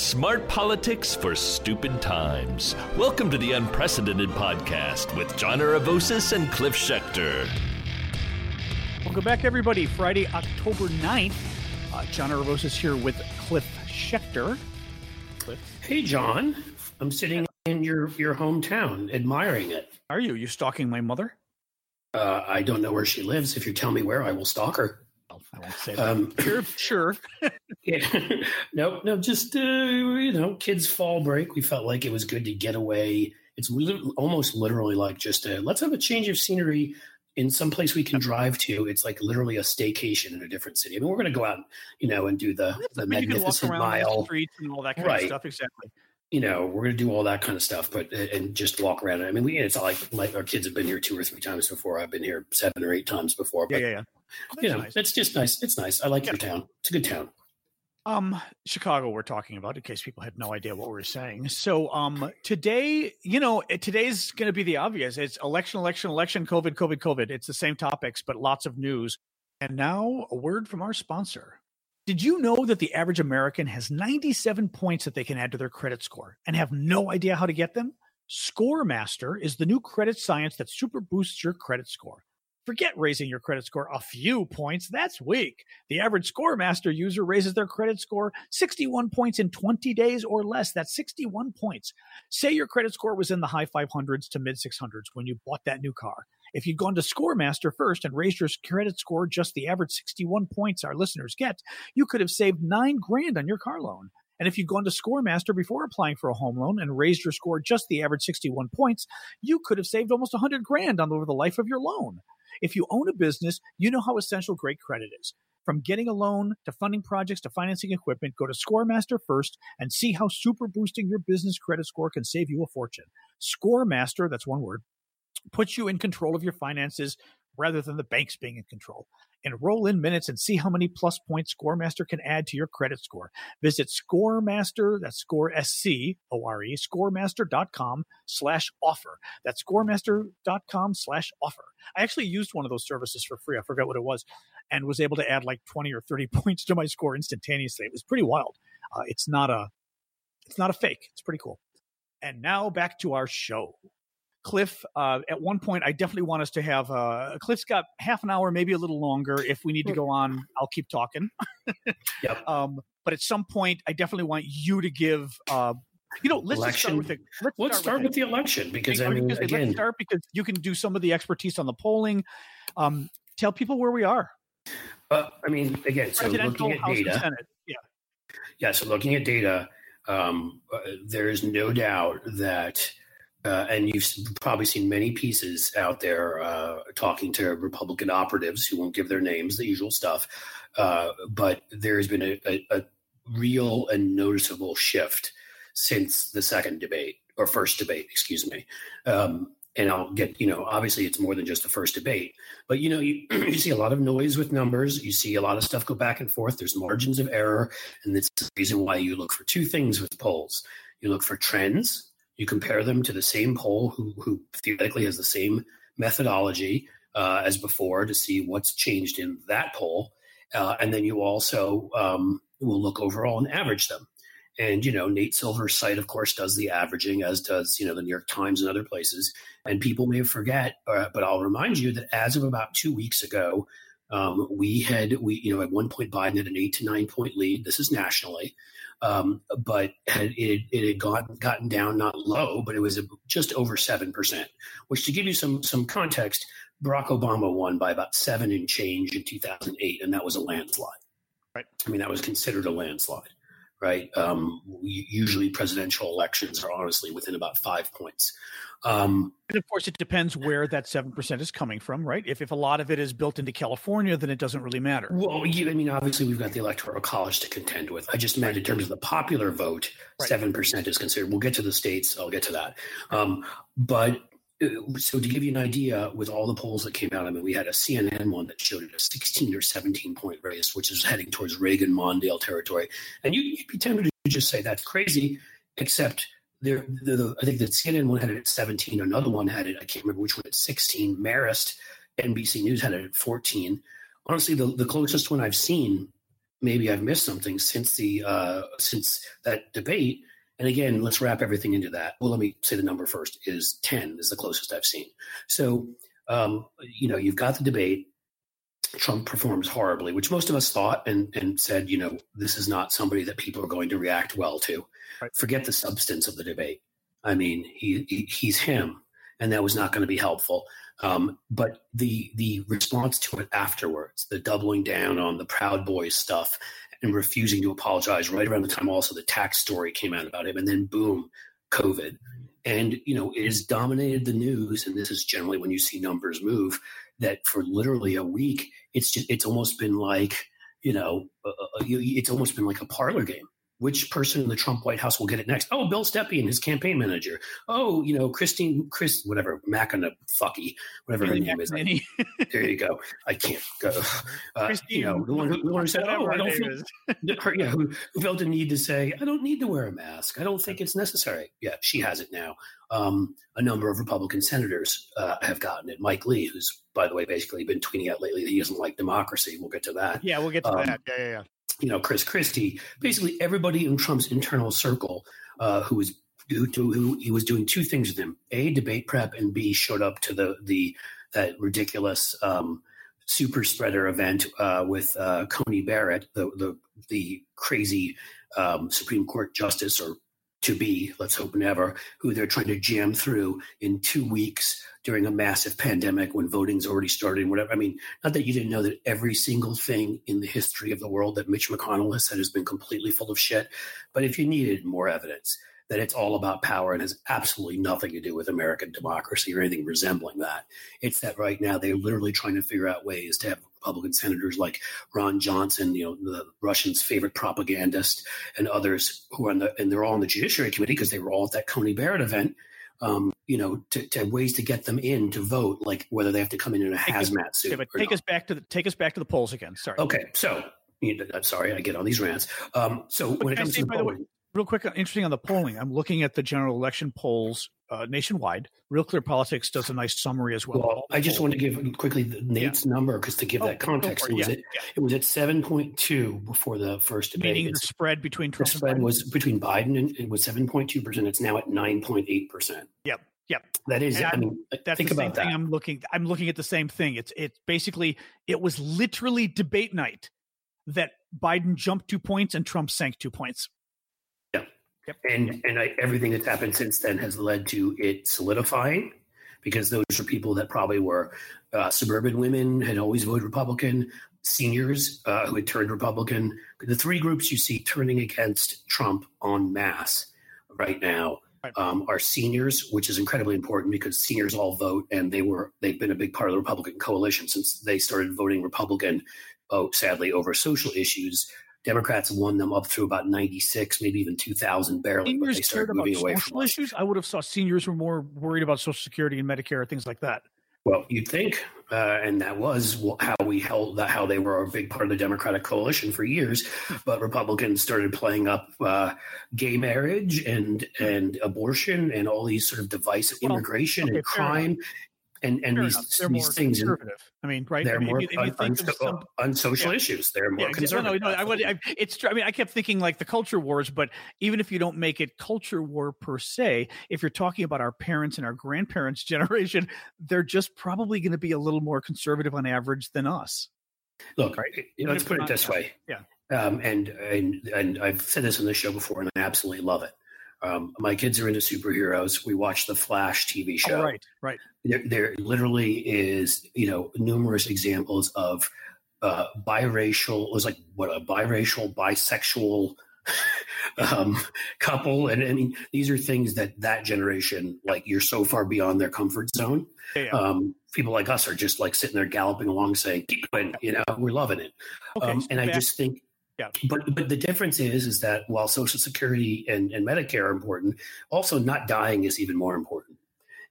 Smart politics for stupid times. Welcome to the Unprecedented Podcast with John Aravosis and Cliff Schecter. Welcome back, everybody. Friday, October 9th. Uh, John Aravosis here with Cliff Schecter. Cliff. Hey, John. I'm sitting in your, your hometown admiring it. Are you? You stalking my mother? Uh, I don't know where she lives. If you tell me where, I will stalk her. I won't say that. Um, sure, sure. yeah. no, no, just, uh, you know, kids' fall break. We felt like it was good to get away. It's li- almost literally like just a, let's have a change of scenery in some place we can drive to. It's like literally a staycation in a different city. I mean, we're going to go out, you know, and do the, the I mean, magnificent mile. streets and all that kind Right. of stuff. Exactly. you know, we're going to do all that kind of stuff, but and just walk around. I mean, we, it's not like like our kids have been here two or three times before. I've been here seven or eight times before. Yeah, But yeah, yeah. you That's know, nice. it's just nice. It's nice. I like Yeah. your town. It's a good town. Um, Chicago, we're talking about, in case people had no idea what we were saying. So, um, today, you know, eh, today's going to be the obvious. It's election, election, election, COVID, COVID, COVID. It's the same topics, but lots of news. And now, a word from our sponsor. Did you know that the average American has 97 points that they can add to their credit score and have no idea how to get them? ScoreMaster is the new credit science that super boosts your credit score. Forget raising your credit score a few points. That's weak. The average ScoreMaster user raises their credit score 61 points in 20 days or less. That's 61 points. Say your credit score was in the high 500s to mid 600s when you bought that new car. If you'd gone to ScoreMaster first and raised your credit score just the average 61 points our listeners get, you could have saved nine grand on your car loan. And if you'd gone to ScoreMaster before applying for a home loan and raised your score just the average 61 points, you could have saved almost 100 grand on over the life of your loan. If you own a business, you know how essential great credit is. From getting a loan to funding projects to financing equipment, go to ScoreMaster first and see how super boosting your business credit score can save you a fortune. ScoreMaster, that's one word, puts you in control of your finances rather than the banks being in control. Enroll in minutes and see how many plus points ScoreMaster can add to your credit score. Visit ScoreMaster, that's Score S-C-O-R-E, ScoreMaster.com slash offer. That's ScoreMaster.com slash offer. I actually used one of those services for free. I forgot what it was and was able to add like 20 or 30 points to my score instantaneously. It was pretty wild. Uh, it's not a, it's not a fake. It's pretty cool. And now back to our show. Cliff, uh, at one point, I definitely want us to have. Uh, Cliff's got half an hour, maybe a little longer. If we need to go on, I'll keep talking. Yep. Um, but at some point, I definitely want you to give. Uh, you know, let's just start with it. Let's, Let's start with with the election because I mean, gonna let's again, start because you can do some of the expertise on the polling. Um, tell people where we are. uh, I mean, again, so looking at House, data, Yeah. yeah. So looking at data, um, uh, there is no doubt that. Uh, and you've probably seen many pieces out there uh, talking to Republican operatives who won't give their names, the usual stuff. Uh, but there has been a, a, a real and noticeable shift since the second debate or first debate, excuse me. Um, and I'll get, you know, obviously it's more than just the first debate, but you know, you, you see a lot of noise with numbers. You see a lot of stuff go back and forth. There's margins of error. And that's the reason why you look for two things with polls. You look for trends. You compare them to the same poll who, who theoretically has the same methodology uh, as before to see what's changed in that poll. Uh, and then you also um, will look overall and average them. And you know, Nate Silver's site, of course, does the averaging, as does you know the New York Times and other places. And people may forget, uh, but I'll remind you that as of about two weeks ago, um, we had we you know at one point Biden had an eight to nine point lead. This is nationally, um, but had, it it had gotten gotten down not low, but it was just over seven percent. Which to give you some some context, Barack Obama won by about seven and change in 2008, and that was a landslide. Right. I mean, that was considered a landslide. Right. Um, usually, presidential elections are honestly within about five points. Um, And of course, it depends where that seven percent is coming from, right? If if a lot of it is built into California, then it doesn't really matter. well, you, I mean, obviously, we've got the electoral college to contend with. I just meant in terms of the popular vote, Right. seven percent is considered. We'll get to the states. I'll get to that. Um, but so to give you an idea, with all the polls that came out, I mean, we had a CNN one that showed it a 16 or 17 point race, which is heading towards Reagan Mondale territory. And you, you'd be tempted to just say that's crazy, except there, the, the, I think the CNN one had it at 17. Another one had it, I can't remember which one, at 16. Marist, NBC News had it at 14. Honestly, the, the closest one I've seen maybe I've missed something since the uh, since that debate. And again, let's wrap everything into that. Well, let me say the number first is 10 is the closest I've seen. So, um, you know, you've got the debate. Trump performs horribly, which most of us thought and, and said, you know, this is not somebody that people are going to react well to. Right. Forget the substance of the debate. I mean, he, he he's him, and that was not going to be helpful. Um, but the the response to it afterwards, the doubling down on the Proud Boys stuff and refusing to apologize right around the time also the tax story came out about him, and then boom, COVID. And you know, it has dominated the news, and this is generally when you see numbers move. That for literally a week, it's just it's almost been like you know, uh, uh it's almost been like a parlor game which person in the Trump White House will get it next? Oh, Bill Stepien, his campaign manager. Oh, you know, Christine, Chris, whatever, Fucky, whatever her name is. there you go. I can't go. Uh, you know, the one who, the one who said, "Oh, I don't feel," her, yeah, who, who, felt the need to say, "I don't need to wear a mask. I don't think it's necessary." Yeah, she has it now. Um, a number of Republican senators uh, have gotten it. Mike Lee, who's by the way basically been tweeting out lately that he doesn't like democracy. We'll get to that. Yeah, we'll get to um, that. Yeah, yeah, yeah you know, Chris Christie, basically everybody in Trump's internal circle uh, who was who, who he was doing two things with him: a debate prep, and b showed up to the the that ridiculous um, super spreader event uh, with uh, Coney Barrett, the the the crazy um, Supreme Court justice or to be, let's hope never, who they're trying to jam through in two weeks during a massive pandemic when voting's already started and whatever. I mean, not that you didn't know that every single thing in the history of the world that Mitch McConnell has said has been completely full of shit. But if you needed more evidence that it's all about power and has absolutely nothing to do with American democracy or anything resembling that, it's that right now they're literally trying to figure out ways to have Republican senators like Ron Johnson, you know, the Russians' favorite propagandist, and others who are on the, and they're all on the Judiciary Committee because they were all at that Coney Barrett event um, you know, to, to, ways to get them in to vote, like whether they have to come in in a take hazmat us, suit. but take not. us back to the take us back to the polls again. Sorry. Okay, so you know, I'm sorry, I get on these rants. Um, so but when it comes to the polling, way, real quick, uh, interesting on the polling. I'm looking at the general election polls uh, nationwide. Real Clear Politics does a nice summary as well. Well, I just want to give quickly Nate's yeah. number because to give oh, that context, it, it was yeah. at yeah. it was at seven point two before the first debate. Meaning the spread between Trump the spread was between Biden and it was seven point two percent. It's now at nine point eight percent. Yep. Yep. That is. I mean, that's think the about same that. thing I'm looking. I'm looking at the same thing. It's it's basically it was literally debate night that Biden jumped two points and Trump sank two points. Yep. And and I, everything that's happened since then has led to it solidifying, because those are people that probably were uh, suburban women had always voted Republican, seniors uh, who had turned Republican. The three groups you see turning against Trump en masse right now. Um, are seniors, which is incredibly important because seniors all vote, and they were they've been a big part of the Republican coalition since they started voting Republican. Oh, sadly, over social issues Democrats won them up through about 96, maybe even 2000 barely. Seniors but they started moving away social issues. I would have thought seniors were more worried about Social Security and Medicare, things like that. Well, you'd think, uh, and that was how we held that, how they were a big part of the Democratic coalition for years. But Republicans started playing up uh, gay marriage and and abortion and all these sort of divisive well, immigration okay, and crime and and these, these things. Are conservative. I mean, right? They're I mean, more un, un, some, on social yeah. issues. They're more yeah, conservative. No, no, I, would, I, it's. I mean, I kept thinking like the culture wars, but even if you don't make it culture war per se, if you're talking about our parents and our grandparents' generation, they're just probably going to be a little more conservative on average than us. Look, right? let's put it this way. Yeah. Um, and and and I've said this on the show before, and I absolutely love it. Um, my kids are into superheroes. We watch the Flash TV oh, show. Oh, right, right. There, there literally is, you know, numerous examples of uh, biracial. It was like what a biracial, bisexual um, couple, and, and these are things that that generation, like, you're so far beyond their comfort zone. Yeah. Um, people like us are just like sitting there galloping along, saying, "Keep going," you know, we're loving it. Okay, um, and I just think yeah. But but the difference is is that while Social Security and, and Medicare are important, also not dying is even more important.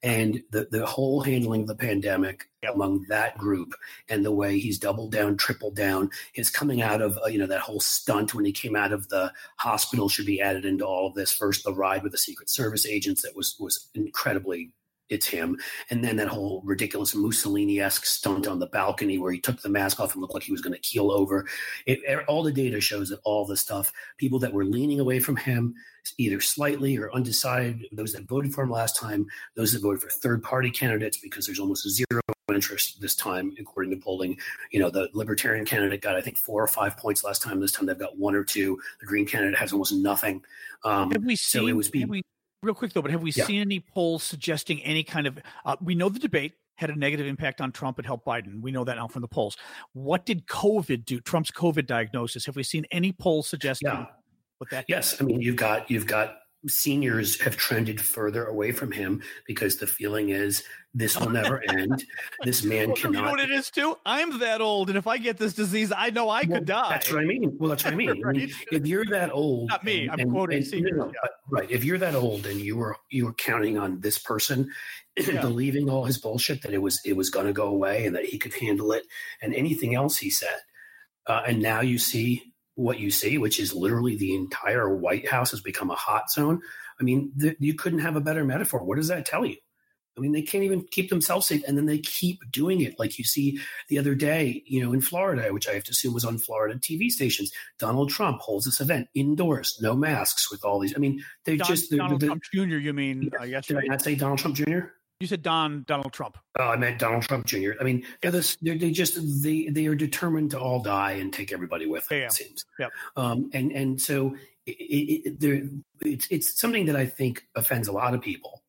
And the, the whole handling of the pandemic yep. among that group and the way he's doubled down, tripled down, his coming out of, uh, you know, that whole stunt when he came out of the hospital should be added into all of this. First, the ride with the Secret Service agents that was, was incredibly it's him. And then that whole ridiculous Mussolini esque stunt on the balcony where he took the mask off and looked like he was going to keel over. It, all the data shows that all the stuff, people that were leaning away from him, either slightly or undecided, those that voted for him last time, those that voted for third party candidates, because there's almost zero interest this time, according to polling. You know, the Libertarian candidate got, I think, four or five points last time. This time they've got one or two. The Green candidate has almost nothing. Um, have we seen? So it was. Be- real quick though, but have we yeah. seen any polls suggesting any kind of? Uh, we know the debate had a negative impact on Trump and helped Biden. We know that now from the polls. What did COVID do? Trump's COVID diagnosis. Have we seen any polls suggesting? Yeah. What that? Yes, I mean you've got you've got seniors have trended further away from him because the feeling is this will never end. This man well, cannot. You know what it is too? I'm that old, and if I get this disease, I know I well, could die. That's what I mean. Well, that's what I mean. right? I mean if you're that old, not me. And, I'm and, quoting and, seniors. No, no, yeah. Right. If you're that old and you were you were counting on this person yeah. believing all his bullshit that it was it was going to go away and that he could handle it and anything else he said, uh, and now you see what you see, which is literally the entire White House has become a hot zone. I mean, th- you couldn't have a better metaphor. What does that tell you? I mean, they can't even keep themselves safe, and then they keep doing it. Like you see the other day, you know, in Florida, which I have to assume was on Florida TV stations. Donald Trump holds this event indoors, no masks, with all these. I mean, they Don, just Donald Trump Jr. You mean? Uh, yesterday? Did I not say Donald Trump Jr.? You said Don Donald Trump. Oh, I meant Donald Trump Jr. I mean, they're this, they're, they just they they are determined to all die and take everybody with them. Yeah. It seems. Yep. Um, and and so it, it, it, it's it's something that I think offends a lot of people,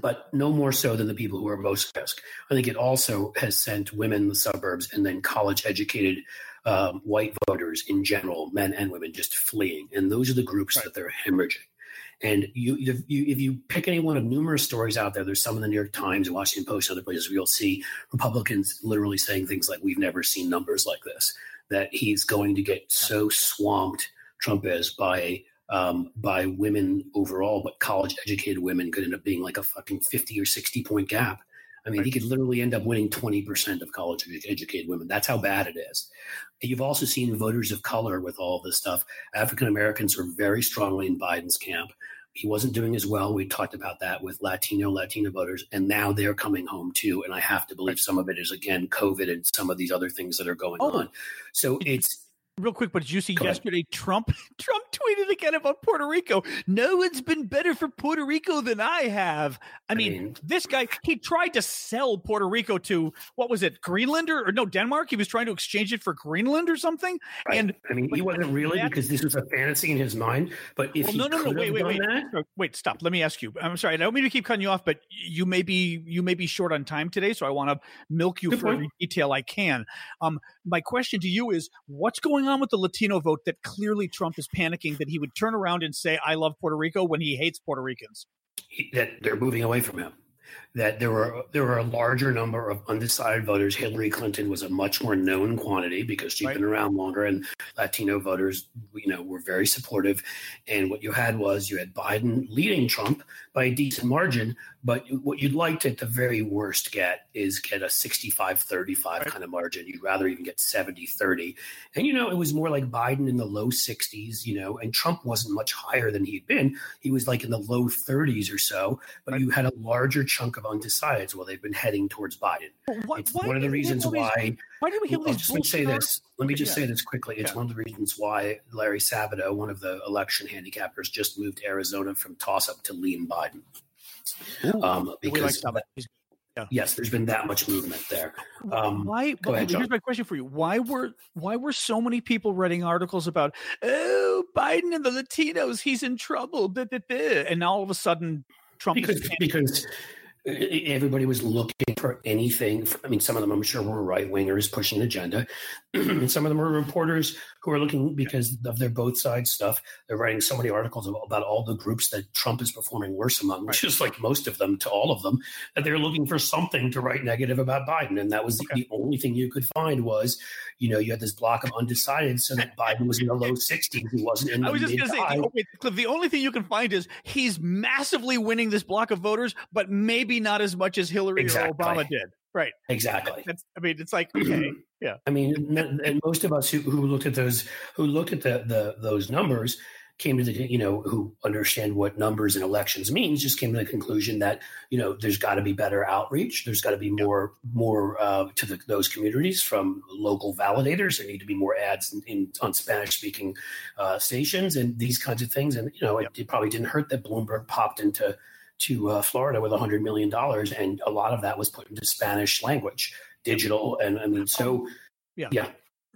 but no more so than the people who are most risk. I think it also has sent women in the suburbs and then college educated um, white voters in general, men and women, just fleeing, and those are the groups right. that they're hemorrhaging. And you, if you, if you pick any one of numerous stories out there, there's some in the New York Times Washington Post and other places where you'll see Republicans literally saying things like, "We've never seen numbers like this." That he's going to get so swamped, Trump is by um, by women overall, but college educated women could end up being like a fucking fifty or sixty point gap. I mean, right. he could literally end up winning 20% of college educated women. That's how bad it is. You've also seen voters of color with all this stuff. African Americans are very strongly in Biden's camp. He wasn't doing as well. We talked about that with Latino, Latina voters, and now they're coming home too. And I have to believe some of it is again COVID and some of these other things that are going oh. on. So it's real quick, but did you see Go yesterday ahead. Trump Trump tweeted again about Puerto Rico? No one's been better for Puerto Rico than I have. I, I mean, this guy he tried to sell Puerto Rico to what was it, Greenlander or, or no Denmark? He was trying to exchange it for Greenland or something. Right. And I mean, he wasn't really that, because this was a fantasy in his mind. But if well, no, no, no, wait, wait, wait, that, wait, stop. Let me ask you. I'm sorry, I don't mean to keep cutting you off, but you may be you may be short on time today, so I want to milk you Good for every detail I can. Um, my question to you is, what's going on with the Latino vote that clearly Trump is panicking that he would turn around and say, I love Puerto Rico when he hates Puerto Ricans. That they're moving away from him that there were there were a larger number of undecided voters. Hillary Clinton was a much more known quantity because she'd right. been around longer, and Latino voters, you know, were very supportive. And what you had was you had Biden leading Trump by a decent margin, but what you'd like to, at the very worst, get is get a 65 35 right. kind of margin. You'd rather even get 70 30. And, you know, it was more like Biden in the low 60s, you know, and Trump wasn't much higher than he'd been. He was like in the low 30s or so, but right. you had a larger chunk of undecideds. Well, they've been heading towards Biden. What, it's one of the reasons why. Why do we have these? Just let me say this. Let me just yeah. say this quickly. It's yeah. one of the reasons why Larry Sabato, one of the election handicappers, just moved Arizona from toss up to lean Biden. Ooh, um, because like yeah. yes, there's been that much movement there. Um, why? Go ahead, here's my question for you: Why were why were so many people writing articles about oh Biden and the Latinos? He's in trouble, blah, blah, blah. and now all of a sudden Trump because because everybody was looking for anything. I mean, some of them I'm sure were right wingers pushing an agenda, and some of them were reporters who are looking because of their both sides stuff. They're writing so many articles about, all the groups that Trump is performing worse among, which is like most of them to all of them, that they're looking for something to write negative about Biden, and that was okay. the only thing you could find was, you know, you had this block of undecided, so that Biden was in the low 60s, he wasn't in. I was just going to say, the, Cliff, the only thing you can find is he's massively winning this block of voters, but maybe not as much as Hillary exactly. or Obama did. Right. Exactly. That's, I mean, it's like okay, yeah. I mean, and most of us who, who looked at those, who looked at the, the those numbers, came to the you know who understand what numbers and elections means just came to the conclusion that you know there's got to be better outreach there's got to be more more uh, to the, those communities from local validators there need to be more ads in, in on spanish speaking uh, stations and these kinds of things and you know it, it, probably didn't hurt that bloomberg popped into to uh, florida with 100 million dollars and a lot of that was put into spanish language digital and i mean so yeah yeah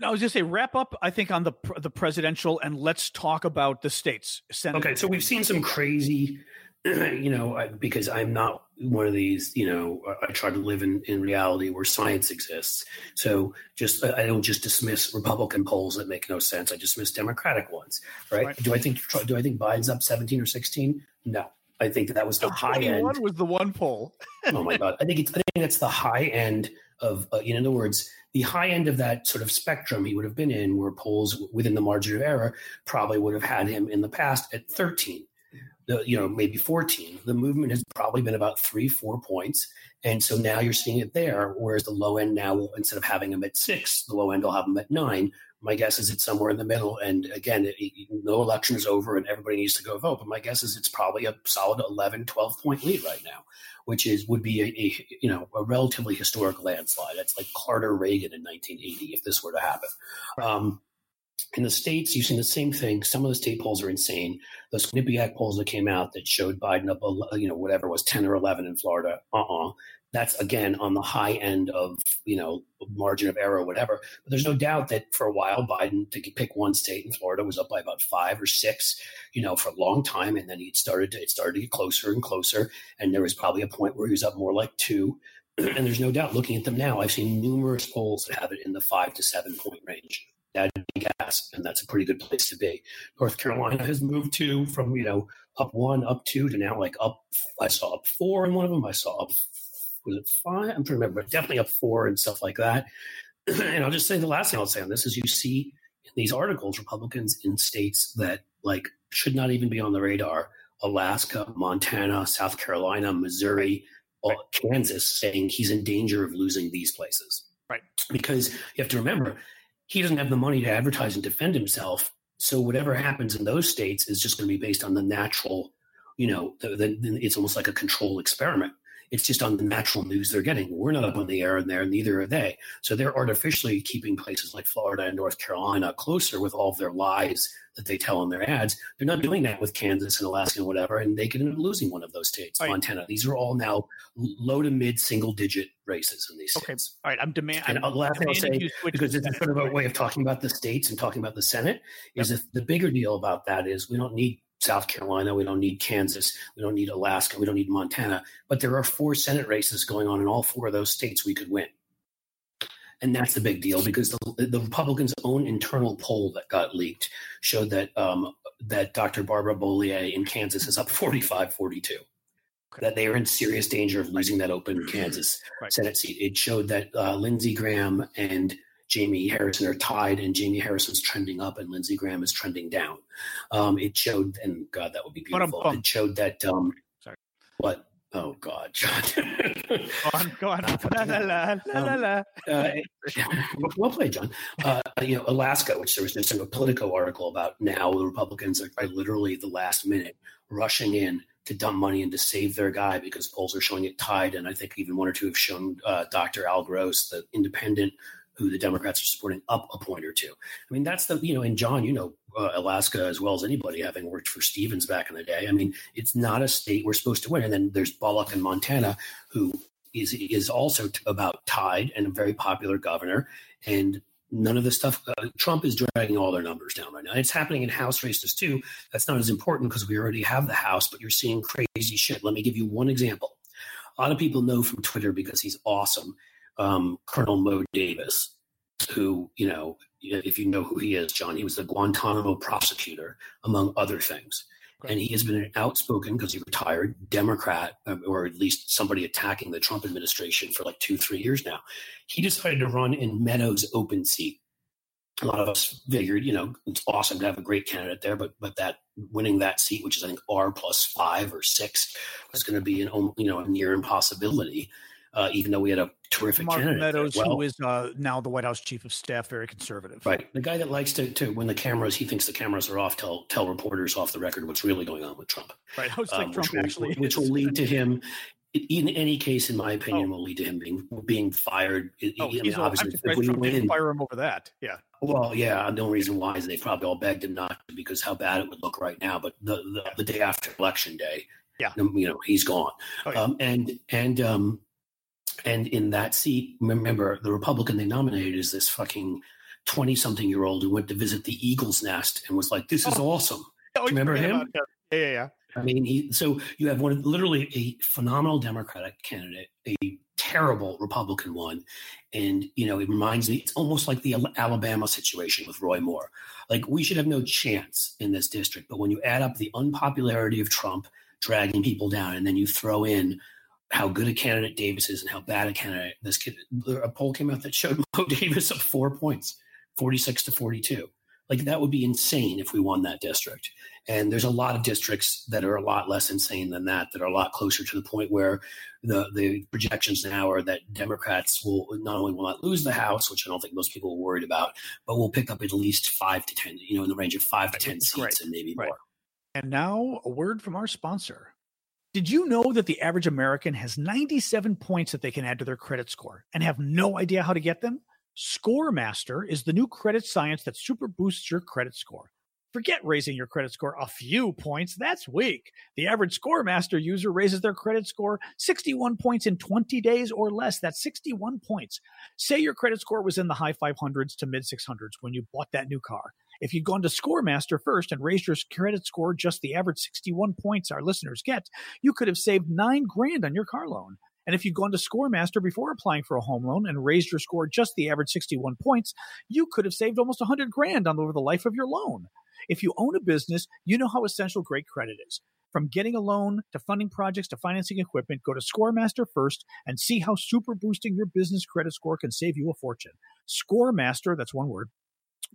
I was just say wrap up. I think on the the presidential, and let's talk about the states. Senate. Okay, so we've seen some crazy, you know, because I'm not one of these. You know, I try to live in in reality where science exists. So just I don't just dismiss Republican polls that make no sense. I dismiss Democratic ones. Right? right. Do I think do I think Biden's up 17 or 16? No. I think that was the high end. One was the one poll. oh my god! I think it's, I think that's the high end of. Uh, in other words, the high end of that sort of spectrum he would have been in, where polls within the margin of error probably would have had him in the past at 13, the, you know, maybe 14. The movement has probably been about three, four points. And so now you're seeing it there, whereas the low end now, instead of having them at six, the low end will have them at nine. My guess is it's somewhere in the middle. And again, it, it, no election is over and everybody needs to go vote. But my guess is it's probably a solid 11, 12 point lead right now which is would be a, a, you know a relatively historic landslide. That's like Carter Reagan in 1980 if this were to happen. Um, in the states, you've seen the same thing. Some of the state polls are insane. Those Quinnipiac polls that came out that showed Biden up, you know, whatever was 10 or 11 in Florida. Uh-uh that's again on the high end of you know margin of error or whatever but there's no doubt that for a while biden to pick one state in florida was up by about five or six you know for a long time and then he started to it started to get closer and closer and there was probably a point where he was up more like two and there's no doubt looking at them now i've seen numerous polls that have it in the five to seven point range be gas and that's a pretty good place to be north carolina has moved to from you know up one up two to now like up i saw up four in one of them i saw up was it five? I'm trying to remember, but definitely up four and stuff like that. and I'll just say the last thing I'll say on this is you see in these articles Republicans in states that like should not even be on the radar Alaska, Montana, South Carolina, Missouri. Kansas saying he's in danger of losing these places. Right. Because you have to remember, he doesn't have the money to advertise and defend himself. So whatever happens in those states is just going to be based on the natural, you know, the, the, it's almost like a control experiment. It's just on the natural news they're getting. We're not up on the air in there, neither are they. So they're artificially keeping places like Florida and North Carolina closer with all of their lies that they tell in their ads. They're not doing that with Kansas and Alaska and whatever, and they could end up losing one of those states, right. Montana. These are all now low to mid single digit races in these okay. states. All right, I'm demanding. And last thing I'll say, because it's sort of a way of talking about the states and talking about the Senate, is yep. that the bigger deal about that is we don't need South Carolina. We don't need Kansas. We don't need Alaska. We don't need Montana. But there are four Senate races going on in all four of those states we could win. And that's the big deal because the, the Republicans' own internal poll that got leaked showed that um, that Dr. Barbara Bollier in Kansas is up 45 42. That they are in serious danger of losing that open Kansas right. Senate seat. It showed that uh, Lindsey Graham and Jamie Harrison are tied, and Jamie Harrison's trending up, and Lindsey Graham is trending down. Um, it showed, and God, that would be beautiful. It showed that. Um, Sorry. What? Oh God, John. go on, go on. La la la la la. Um, uh, well played, John. Uh, you know, Alaska, which there was just a Politico article about. Now the Republicans are, are literally the last minute rushing in to dump money and to save their guy because polls are showing it tied. And I think even one or two have shown uh, Dr. Al Gross, the independent who the Democrats are supporting up a point or two. I mean, that's the, you know, and John, you know, uh, Alaska as well as anybody having worked for Stevens back in the day. I mean, it's not a state we're supposed to win. And then there's Bullock in Montana, who is, is also t- about tied and a very popular governor. And none of the stuff, uh, Trump is dragging all their numbers down right now. It's happening in House races too. That's not as important because we already have the House, but you're seeing crazy shit. Let me give you one example. A lot of people know from Twitter because he's awesome um, Colonel Mo Davis, who, you know, if you know who he is, John, he was the Guantanamo prosecutor, among other things. And he has been an outspoken, because he retired, Democrat, um, or at least somebody attacking the Trump administration for like two, three years now. He decided to run in Meadows' open seat. A lot of us figured, you know, it's awesome to have a great candidate there, but but that winning that seat, which is I think R plus five or six, was going to be an you know a near impossibility uh, even though we had a terrific Mark candidate. Meadows, well, who is uh, now the White House chief of staff, very conservative. right, the guy that likes to, to when the cameras, he thinks the cameras are off, tell tell reporters off the record what's really going on with Trump. Right. I was like um, Trump which, will, actually. which will lead to him. In any case, in my opinion, will lead to him being being fired. Oh, I mean, obviously, if we Trump win, fire him over that. Yeah. Well, yeah, the only reason why is they probably all begged him not to because how bad it would look right now. But the the, the day after election day, Yeah. you know, he's gone. Oh, yeah. um, and and um, and in that seat, remember the Republican they nominated is this fucking twenty something year old who went to visit the Eagle's Nest and was like, "This is Oh. awesome." Oh, you remember him? him. Yeah, yeah, yeah. I mean, he, so you have one literally a phenomenal Democratic candidate, a terrible Republican one, and you know it reminds me. It's almost like the Alabama situation with Roy Moore. Like we should have no chance in this district, but when you add up the unpopularity of Trump dragging people down, and then you throw in how good a candidate Davis is and how bad a candidate this kid. A poll came out that showed Mo Davis up four points, forty six to forty two. Like that would be insane if we won that district. And there's a lot of districts that are a lot less insane than that, that are a lot closer to the point where the the projections now are that Democrats will not only will not lose the House, which I don't think most people are worried about, but will pick up at least five to ten, you know, in the range of five to ten seats Right. and maybe Right. more. And now a word from our sponsor. Did you know that the average American has 97 points that they can add to their credit score and have no idea how to get them? ScoreMaster is the new credit science that super boosts your credit score. Forget raising your credit score a few points. That's weak. The average ScoreMaster user raises their credit score 61 points in 20 days or less. That's 61 points. Say your credit score was in the high 500s to mid 600s when you bought that new car. If you'd gone to ScoreMaster first and raised your credit score just the average 61 points our listeners get, you could have saved nine grand on your car loan. And if you'd gone to ScoreMaster before applying for a home loan and raised your score just the average 61 points, you could have saved almost 100 grand on over the life of your loan. If you own a business, you know how essential great credit is. From getting a loan to funding projects to financing equipment, go to ScoreMaster first and see how super boosting your business credit score can save you a fortune. ScoreMaster, that's one word,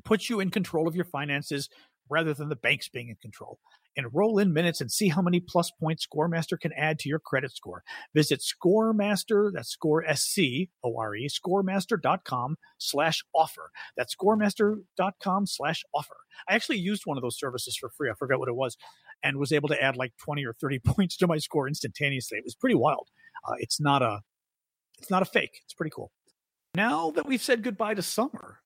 puts you in control of your finances rather than the banks being in control. Enroll in minutes and see how many plus points ScoreMaster can add to your credit score. Visit ScoreMaster, that's score S-C-O-R-E, scoremaster.com slash offer. That's scoremaster.com slash offer. I actually used one of those services for free. I forgot what it was and was able to add like 20 or 30 points to my score instantaneously. It was pretty wild. Uh, it's not a, it's not a fake. It's pretty cool. Now that we've said goodbye to summer,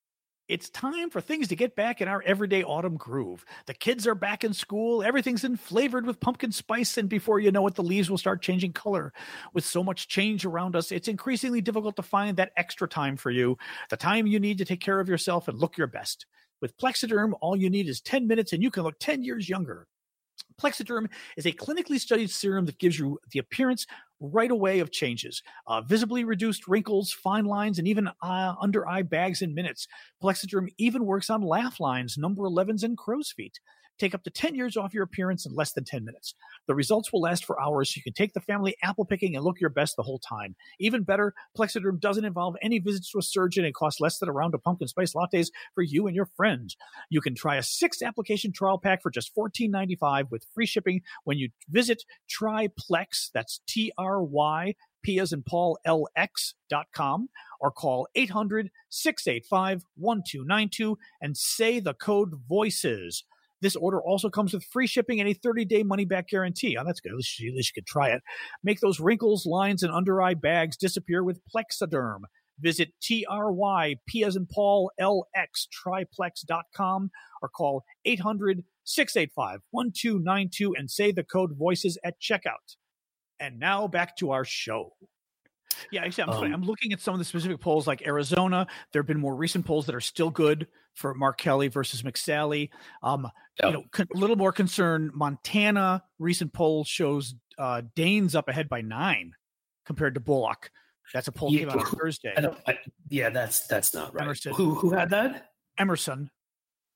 it's time for things to get back in our everyday autumn groove. The kids are back in school, everything's in flavored with pumpkin spice, and before you know it, the leaves will start changing color. With so much change around us, it's increasingly difficult to find that extra time for you, the time you need to take care of yourself and look your best. With Plexiderm, all you need is 10 minutes and you can look 10 years younger. Plexiderm is a clinically studied serum that gives you the appearance right away of changes, uh, visibly reduced wrinkles, fine lines, and even uh, under eye bags in minutes. Plexiderm even works on laugh lines, number 11s, and crow's feet. Take up to 10 years off your appearance in less than 10 minutes. The results will last for hours, so you can take the family apple picking and look your best the whole time. Even better, Plexiderm doesn't involve any visits to a surgeon and costs less than a round of pumpkin spice lattes for you and your friends. You can try a six application trial pack for just $14.95 with free shipping when you visit Triplex, that's T R Y P as in Paul LX dot com or call 800 685 1292 and say the code VOICES. This order also comes with free shipping and a 30 day money back guarantee. Oh, that's good. At least, you, at least you could try it. Make those wrinkles, lines, and under eye bags disappear with Plexiderm. Visit TRY, as in Paul, LX, triplex.com or call 800 685 1292 and say the code VOICES at checkout. And now back to our show. Yeah, actually, I'm, Um, I'm looking at some of the specific polls like Arizona. There have been more recent polls that are still good for Mark Kelly versus McSally. Um, Yeah. You know, con- a little more concern. Montana recent poll shows uh, Daines up ahead by nine compared to Bullock. That's a poll Yeah, came out on Thursday. I I, yeah, that's that's not right. Emerson. Who who had that? Emerson.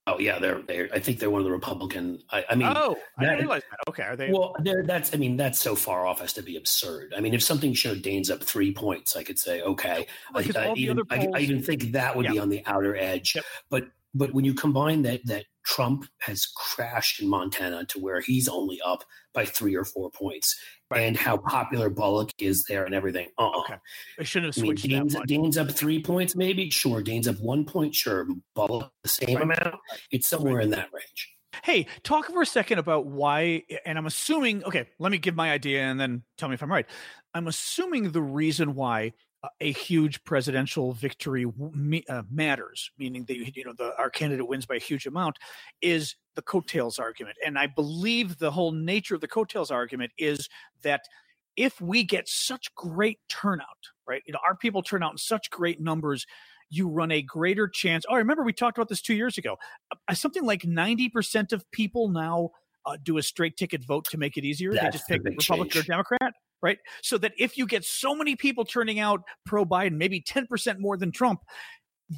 Oh yeah, they're they I think they're one of the Republican. I, I mean, oh, I that- didn't realize that. Okay, are they? well, that's I mean that's so far off as to be absurd. I mean, if something showed Daines up three points, I could say okay. I, Because I the even other I, I even think that would be on the outer edge. Yep. But but when you combine that that Trump has crashed in Montana to where he's only up by three or four points. And how popular Bullock is there and everything. Uh-uh. Okay, I shouldn't have switched. I mean, Daines, Daines up three points, maybe. Sure, Daines up one point. Sure, Bullock the same right. amount. It's somewhere right. in that range. Hey, talk for a second about why, and I'm assuming, okay, let me give my idea and then tell me if I'm right. I'm assuming the reason why a huge presidential victory uh, matters, meaning that you know the, our candidate wins by a huge amount, is the coattails argument. And I believe the whole nature of the coattails argument is that if we get such great turnout, right? You know, our people turn out in such great numbers, you run a greater chance. Oh, I remember we talked about this two years ago. Uh, something like ninety percent of people now uh, do a straight ticket vote to make it easier. That's they just pick Republican change. or Democrat right? So that if you get so many people turning out pro Biden, maybe 10% more than Trump,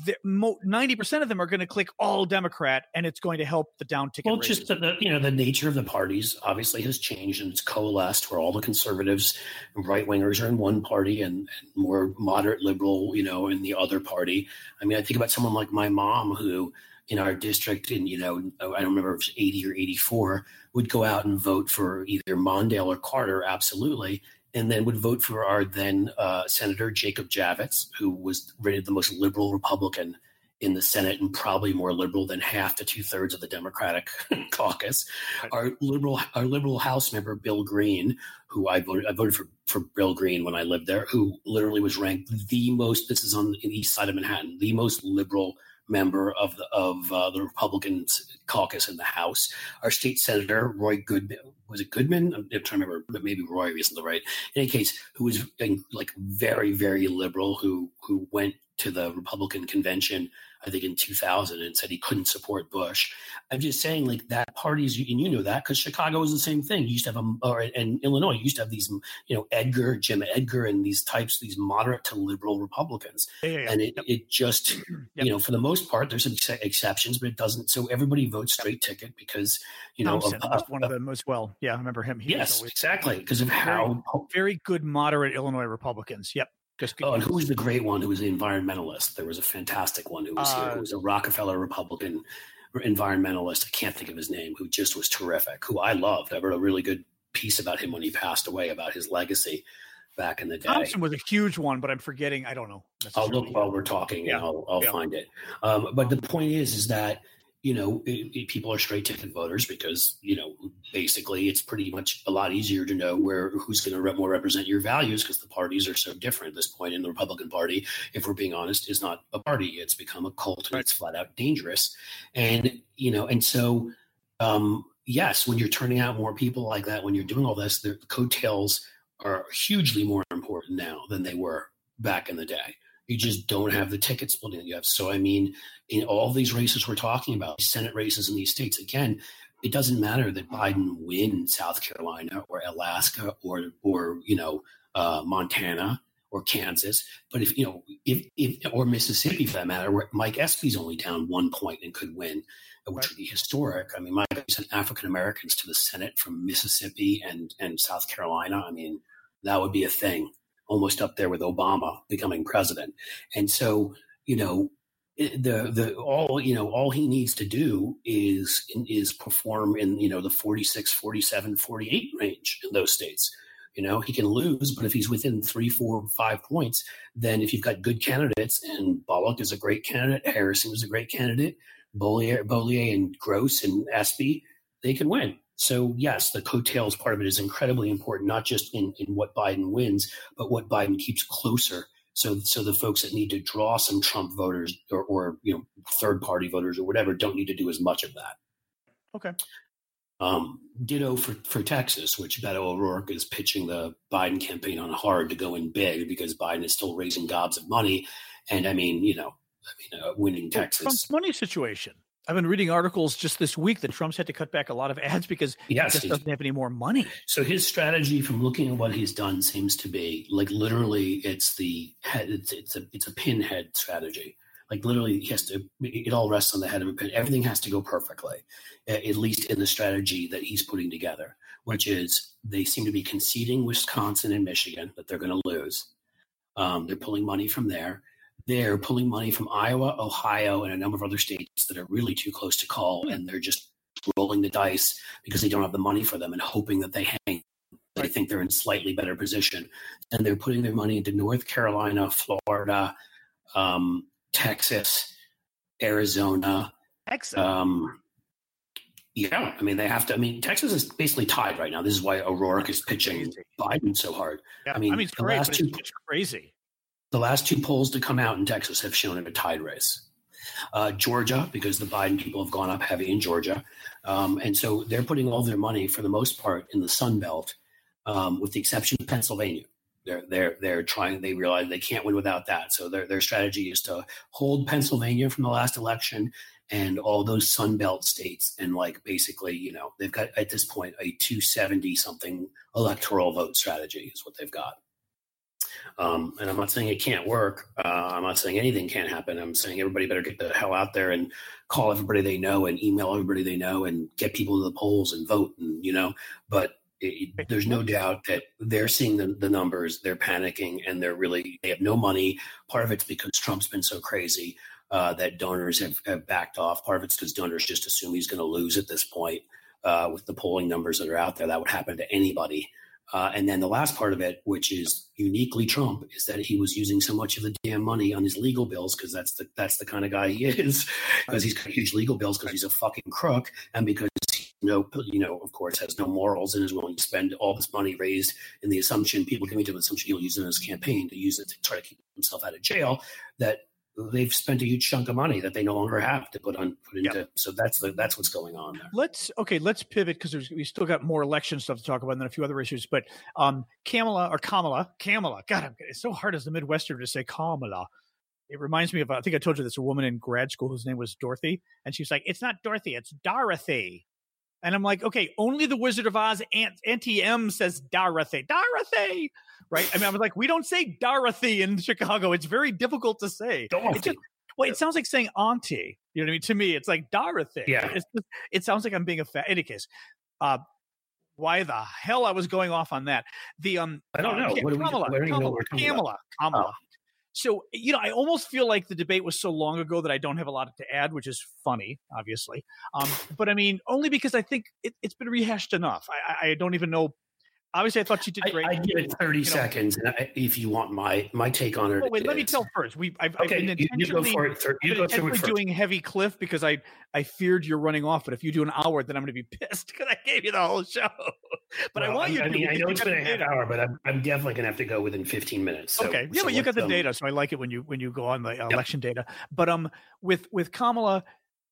the ninety percent of them are going to click all Democrat, and it's going to help the down ticket. Well, just the, the, you know the nature of the parties obviously has changed, and it's coalesced where all the conservatives and right wingers are in one party, and, and, more moderate liberal, you know, in the other party. I mean, I think about someone like my mom who. In our district, in you know, I don't remember if it was eighty or eighty-four, would go out and vote for either Mondale or Carter, absolutely, and then would vote for our then uh, Senator Jacob Javits, who was rated the most liberal Republican in the Senate and probably more liberal than half to two thirds of the Democratic caucus. Right. Our liberal, our liberal House member Bill Green, who I voted, I voted for for Bill Green when I lived there, who literally was ranked the most. This is on the east side of Manhattan, the most liberal member of the of uh, the Republican caucus in the House. Our state senator Roy Goodman was it Goodman? I'm, trying to remember, but maybe Roy isn't the right. In any case, who was like very very liberal, who who went to the Republican convention I think in 2000 and said he couldn't support Bush. I'm just saying like that parties, and you know that because Chicago is the same thing. You used to have a, or in Illinois, you used to have these, you know, Edgar, Jim Edgar, and these types, these moderate to liberal Republicans. Yeah, yeah, yeah. And it, yep. it just, yep. you know, for the most part, there's some ex- exceptions, but it doesn't. So everybody votes straight ticket because, you know, Thompson of, uh, one of them as well. Yeah, I remember him. He yes, exactly. Because of how very good moderate Illinois Republicans. Yep. Just oh, and who was the great one who was the environmentalist? There was a fantastic one who was uh, here, who was a Rockefeller Republican environmentalist. I can't think of his name, who just was terrific, who I loved. I wrote a really good piece about him when he passed away, about his legacy back in the day. Thompson was a huge one, but I'm forgetting. I don't know. I'll look while we're talking yeah. and I'll, I'll yeah. find it. Um, but the point is, is that you know, it, it, people are straight ticket voters because, you know, basically it's pretty much a lot easier to know where who's going to re- more represent your values because the parties are so different. At this point in the Republican Party, if we're being honest, is not a party. It's become a cult and it's flat out dangerous. And, you know, and so, um, yes, when you're turning out more people like that, when you're doing all this, the coattails are hugely more important now than they were back in the day. You just don't have the ticket splitting that you have. So, I mean, in all these races we're talking about, Senate races in these states, again, it doesn't matter that Biden wins South Carolina or Alaska or, or you know, uh, Montana or Kansas, but if you know, if, if or Mississippi for that matter, where Mike Espy's only down one point and could win, which right. would be historic. I mean, Mike sent African Americans to the Senate from Mississippi and and South Carolina. I mean, that would be a thing almost up there with Obama becoming president. And so, you know, the the all you know all he needs to do is is perform in you know the 46 47 48 range in those states you know he can lose but if he's within three four five points then if you've got good candidates and Bullock is a great candidate harrison was a great candidate Bollier, Bollier and gross and espy they can win so yes, the coattails part of it is incredibly important, not just in, in what Biden wins, but what Biden keeps closer. So, so the folks that need to draw some Trump voters or, or you know third party voters or whatever don't need to do as much of that. Okay. Um, ditto for, for Texas, which Beto O'Rourke is pitching the Biden campaign on hard to go in big because Biden is still raising gobs of money. And I mean, you know, I mean, uh, winning Texas. Trump's money situation. I've been reading articles just this week that Trump's had to cut back a lot of ads because yes, he just doesn't have any more money. So his strategy, from looking at what he's done, seems to be like literally it's the head. It's, it's a it's a pinhead strategy. Like literally, he has to. It all rests on the head of a pin. Everything has to go perfectly, at least in the strategy that he's putting together. Which is they seem to be conceding Wisconsin and Michigan that they're going to lose. Um, they're pulling money from there they're pulling money from Iowa, Ohio, and a number of other states that are really too close to call, and they're just rolling the dice because they don't have the money for them and hoping that they hang. They think they're in slightly better position, and they're putting their money into North Carolina, Florida, um, Texas, Arizona. Texas. Um, yeah, I mean they have to. I mean Texas is basically tied right now. This is why O'Rourke is pitching Biden so hard. Yeah, I mean, I mean it's the great, last two, it's crazy. The last two polls to come out in Texas have shown it a tied race. Uh, Georgia, because the Biden people have gone up heavy in Georgia, um, and so they're putting all their money for the most part in the Sun Belt, um, with the exception of Pennsylvania. They're they're they're trying. They realize they can't win without that. So their their strategy is to hold Pennsylvania from the last election and all those Sun Belt states, and like basically, you know, they've got at this point a 270 something electoral vote strategy is what they've got. Um, and I'm not saying it can't work. Uh, I'm not saying anything can't happen. I'm saying everybody better get the hell out there and call everybody they know and email everybody they know and get people to the polls and vote. And you know, but it, there's no doubt that they're seeing the, the numbers, they're panicking, and they're really they have no money. Part of it's because Trump's been so crazy uh, that donors have, have, backed off. Part of it's because donors just assume he's going to lose at this point uh, with the polling numbers that are out there. That would happen to anybody. Uh, and then the last part of it, which is uniquely Trump, is that he was using so much of the damn money on his legal bills because that's the that's the kind of guy he is. Because he's got huge legal bills because he's a fucking crook, and because no, you know, of course, has no morals and is willing to spend all this money raised in the assumption people coming to the assumption he'll use it in his campaign to use it to try to keep himself out of jail. That they've spent a huge chunk of money that they no longer have to put on put into. Yep. So that's the, that's what's going on there. Let's okay. Let's pivot because we still got more election stuff to talk about and then a few other issues. But um, Kamala or Kamala, Kamala. God, it's so hard as the Midwesterner to say Kamala. It reminds me of I think I told you this a woman in grad school whose name was Dorothy, and she's like, "It's not Dorothy, it's Dorothy." And I'm like, okay, only the Wizard of Oz Aunt, Auntie M says Dorothy. Dorothy right? I mean, I was like, we don't say Dorothy in Chicago. It's very difficult to say. Dorothy. It just, well, it sounds like saying auntie. You know what I mean? To me, it's like Dorothy. Yeah. Just, it sounds like I'm being a fat. In Any case, uh, why the hell I was going off on that? The um, I don't know. Uh, what Kamala, we, Kamala, Kamala, Kamala. So you know, I almost feel like the debate was so long ago that I don't have a lot to add, which is funny, obviously. Um, but I mean, only because I think it, has been rehashed enough. I, I don't even know obviously, I thought you did great. I, I give it thirty you seconds, know. if you want my my take on it. Oh, wait, let me tell first. We I've, okay, I've been intentionally, you, you go for it. You go through it doing heavy cliff because I I feared you're running off. But if you do an hour, then I'm going to be pissed because I gave you the whole show. but well, I want you. I, to, mean, I know it's been a half hour, but I'm, I'm definitely going to have to go within 15 minutes. So, okay, yeah, so but you got the um, data, so I like it when you when you go on the yep. election data. But um, with with Kamala,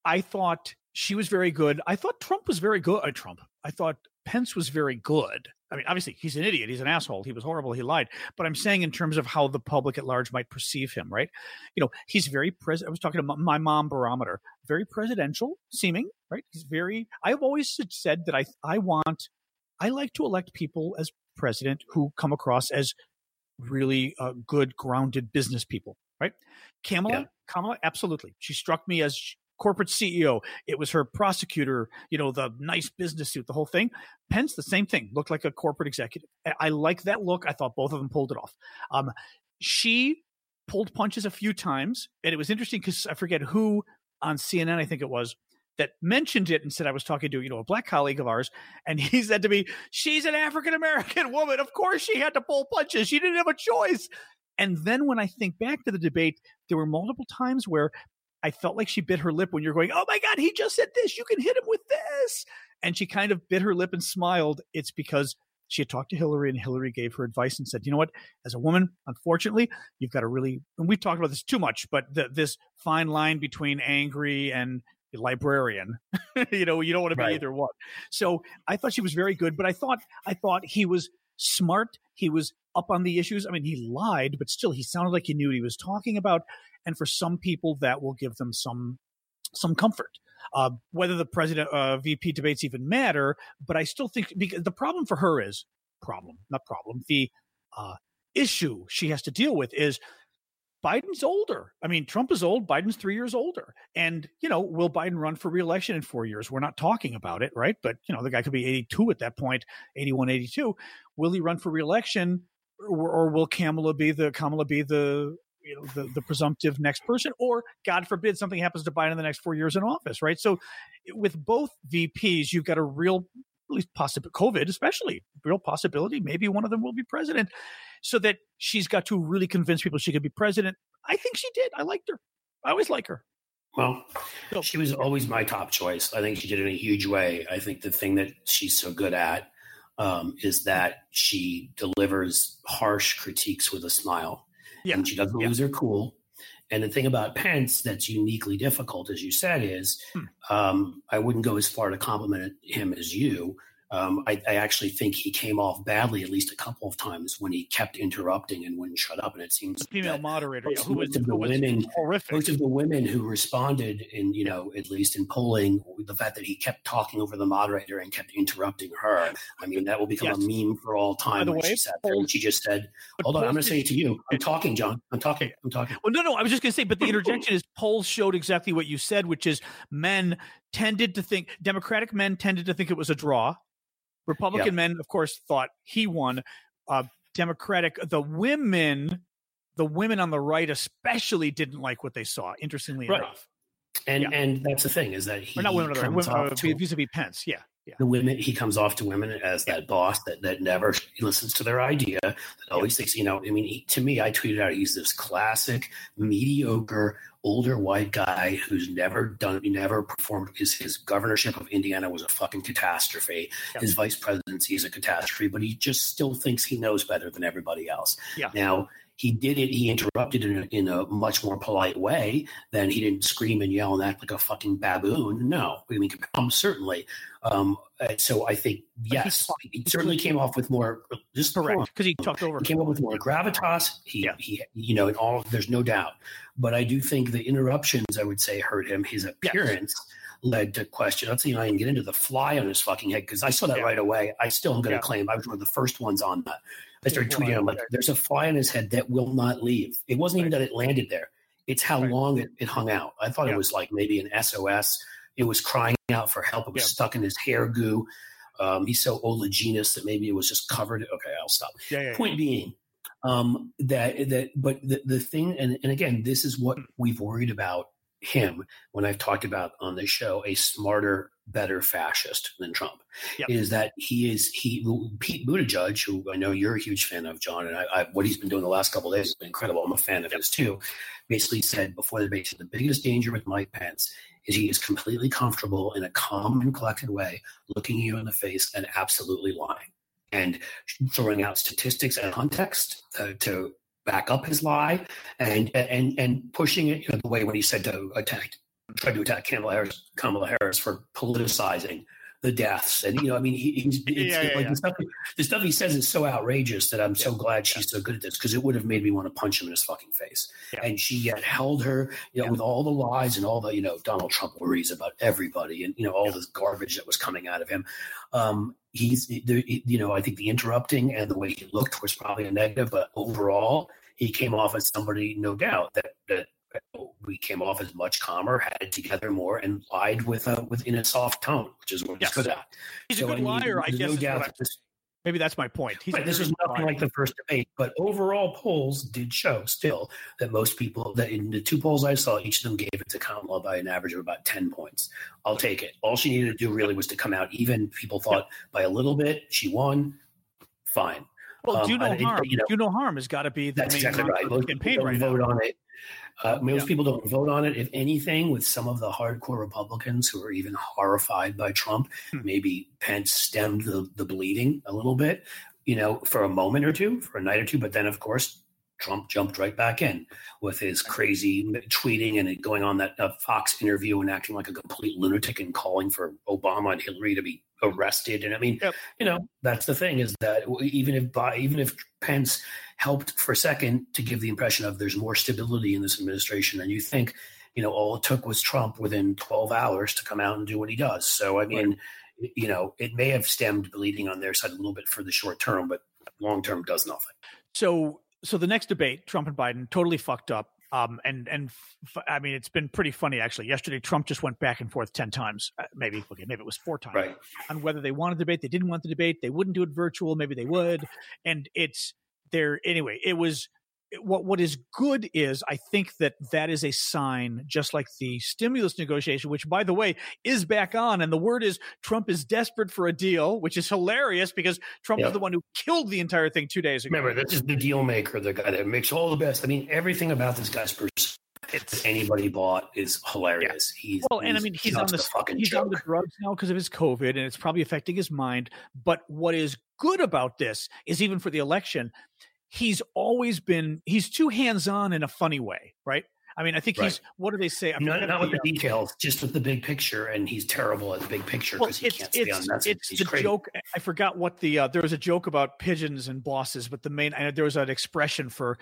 I thought she was very good. I thought Trump was very good. Uh, Trump. I thought Pence was very good. I mean, obviously, he's an idiot. He's an asshole. He was horrible. He lied. But I'm saying in terms of how the public at large might perceive him, right? You know, he's very pres. I was talking to my mom barometer, very presidential seeming, right? He's very. I've always said that I I want, I like to elect people as president who come across as really uh, good, grounded business people, right? Kamala, yeah. Kamala, absolutely. She struck me as corporate CEO. It was her prosecutor, you know, the nice business suit, the whole thing. Pence, the same thing, looked like a corporate executive. I, I like that look. I thought both of them pulled it off. Um, she pulled punches a few times, and it was interesting because I forget who on CNN, I think it was, that mentioned it and said I was talking to you know a black colleague of ours, and he said to me, "She's an African American woman. Of course, she had to pull punches. She didn't have a choice." And then when I think back to the debate, there were multiple times where I felt like she bit her lip when you're going, oh my God, he just said this. You can hit him with this. And she kind of bit her lip and smiled. It's because she had talked to Hillary and Hillary gave her advice and said, you know what, as a woman, unfortunately, you've got to really, and we've talked about this too much, but the, this fine line between angry and librarian, you know, you don't want to be right. either one. So I thought she was very good, but I thought, I thought he was smart. He was up on the issues. I mean, he lied, but still he sounded like he knew what he was talking about and for some people that will give them some some comfort. Uh, whether the president uh, VP debates even matter, but I still think because the problem for her is problem, not problem. The uh, issue she has to deal with is Biden's older. I mean, Trump is old. Biden's three years older. And, you know, will Biden run for reelection in four years? We're not talking about it, right? But, you know, the guy could be 82 at that point, 81, 82. Will he run for reelection or, or will Kamala be the Kamala be the you know the, the presumptive next person, or God forbid something happens to Biden in the next four years in office, right? So with both VPs, you've got a real at least possible COVID, especially real possibility. Maybe one of them will be president, so that she's got to really convince people she could be president. I think she did. I liked her. I always like her. Well, she was always my top choice. I think she did it in a huge way. I think the thing that she's so good at um, is that she delivers harsh critiques with a smile. Yeah. And she doesn't yeah. lose her cool. And the thing about Pence that's uniquely difficult, as you said, is hmm. um, I wouldn't go as far to compliment him as you, um, I, I, actually think he came off badly at least a couple of times when he kept interrupting and wouldn't shut up. And it seems the female moderator, most, who was, of the who women, horrific. Most of the women who responded, in you know, at least in polling, the fact that he kept talking over the moderator and kept interrupting her. I mean, that will become yes. a meme for all time. By the way, she sat there and she just said, "Hold on, I'm going to say it to you. I'm talking, John. I'm talking. I'm talking." Well, no, no, I was just going to say, but the interjection is polls showed exactly what you said, which is men tended to think Democratic men tended to think it was a draw Republican men, of course, thought he won. Uh, Democratic, the women, the women on the right especially didn't like what they saw. Interestingly right. enough, and yeah. and that's the thing is that he or not women, comes women, uh, vis-a-vis Pence, yeah. Yeah. The women he comes off to women as that boss that that never listens to their idea, that always yeah. thinks, you know, I mean, he, to me, I tweeted out he's this classic mediocre older white guy who's never done, never performed. His his governorship of Indiana was a fucking catastrophe. Yeah. His vice presidency is a catastrophe, but he just still thinks he knows better than everybody else. Yeah. Now he did it. He interrupted in a, in a much more polite way than he didn't scream and yell and act like a fucking baboon. No, I mean, um, certainly. Um, so I think yes, he, he certainly came off with more. Just correct because he talked over. He came up with more gravitas. He, yeah. he, you know, in all there's no doubt. But I do think the interruptions, I would say, hurt him. His appearance. Yes led to question. Let's see if I can get into the fly on his fucking head because I saw that yeah. right away. I still am going to yeah. claim I was one of the first ones on that. I started tweeting. I'm like, there's a fly on his head that will not leave. It wasn't even that it landed there. It's how right. long it, it, hung out. I thought yeah. it was like maybe an SOS. It was crying out for help. It was yeah. stuck in his hair goo. Um, he's so oleaginous that maybe it was just covered. Okay, I'll stop. Yeah, Point being, um, that that but the, the thing, and, and again, this is what we've worried about him when I've talked about on the show a smarter, better fascist than Trump yep. is that he is he Pete Buttigieg, who I know you're a huge fan of, John, and I, I, what he's been doing the last couple days has been incredible. I'm a fan of his too. Basically said before the debate, the biggest danger with Mike Pence is he is completely comfortable in a calm and collected way, looking you in the face and absolutely lying and throwing out statistics and context uh, to back up his lie and and and pushing it you know, the way when he said to attack tried to attack Kamala Harris, Kamala Harris for politicizing the deaths. And you know I mean he, he's yeah, yeah, like yeah. The, stuff, the stuff he says is so outrageous that I'm so glad she's so good at this because it would have made me want to punch him in his fucking face. And she yet held her you know with all the lies and all the you know Donald Trump worries about everybody and you know all this garbage that was coming out of him. Um, he's you know I think the interrupting and the way he looked was probably a negative, but overall he came off as somebody, no doubt, that that we came off as much calmer, had it together more, and lied with a with in a soft tone, which is what yes. he's good at. He's so, a good I mean, liar, I guess. No doubt Maybe that's my point. He's Right, this is nothing like the first debate, but overall polls did show still that most people that in the two polls I saw, each of them gave it to Kamala by an average of about ten points. I'll take it. All she needed to do really was to come out even. People thought by a little bit she won. Fine. Well, do um, no harm. You know, do no harm has got to be the that's exactly right. Most campaign right vote now. on it. Uh, most yeah. people don't vote on it. If anything, with some of the hardcore Republicans who are even horrified by Trump, hmm. maybe Pence stemmed the, the bleeding a little bit, you know, for a moment or two, for a night or two. But then, of course, Trump jumped right back in with his crazy tweeting and going on that uh, Fox interview and acting like a complete lunatic and calling for Obama and Hillary to be arrested. And I mean, yep. you know, that's the thing is that even if even if Pence helped for a second to give the impression of there's more stability in this administration than you think, you know, all it took was Trump within 12 hours to come out and do what he does. So I mean, right. you know, it may have stemmed bleeding on their side a little bit for the short term, but long term does nothing. So so the next debate, Trump and Biden, totally fucked up. Um, and and f- I mean, it's been pretty funny actually. Yesterday, Trump just went back and forth ten times, uh, maybe okay, maybe it was four times, right. on whether they wanted the debate, they didn't want the debate, they wouldn't do it virtual, maybe they would, and it's there anyway. It was what what is good is I think that that is a sign, just like the stimulus negotiation, which by the way is back on, and the word is Trump is desperate for a deal, which is hilarious because Trump yep. is the one who killed the entire thing two days ago. Remember, this is the deal maker, the guy that makes all the best. I mean, everything about this guy's person it's anybody bought is hilarious. Yeah. He's well, and I mean he's on the fucking he's joke. on the drugs now because of his COVID, and it's probably affecting his mind. But what is good about this is even for the election, he's always been he's too hands on in a funny way, right? I mean, I think right. he's what do they say? I not, not with the, details, just with the big picture, and he's terrible at the big picture because well, he can't stay on message. It's he's the crazy. joke. I forgot what the uh, there was a joke about pigeons and bosses, but the main I, there was an expression for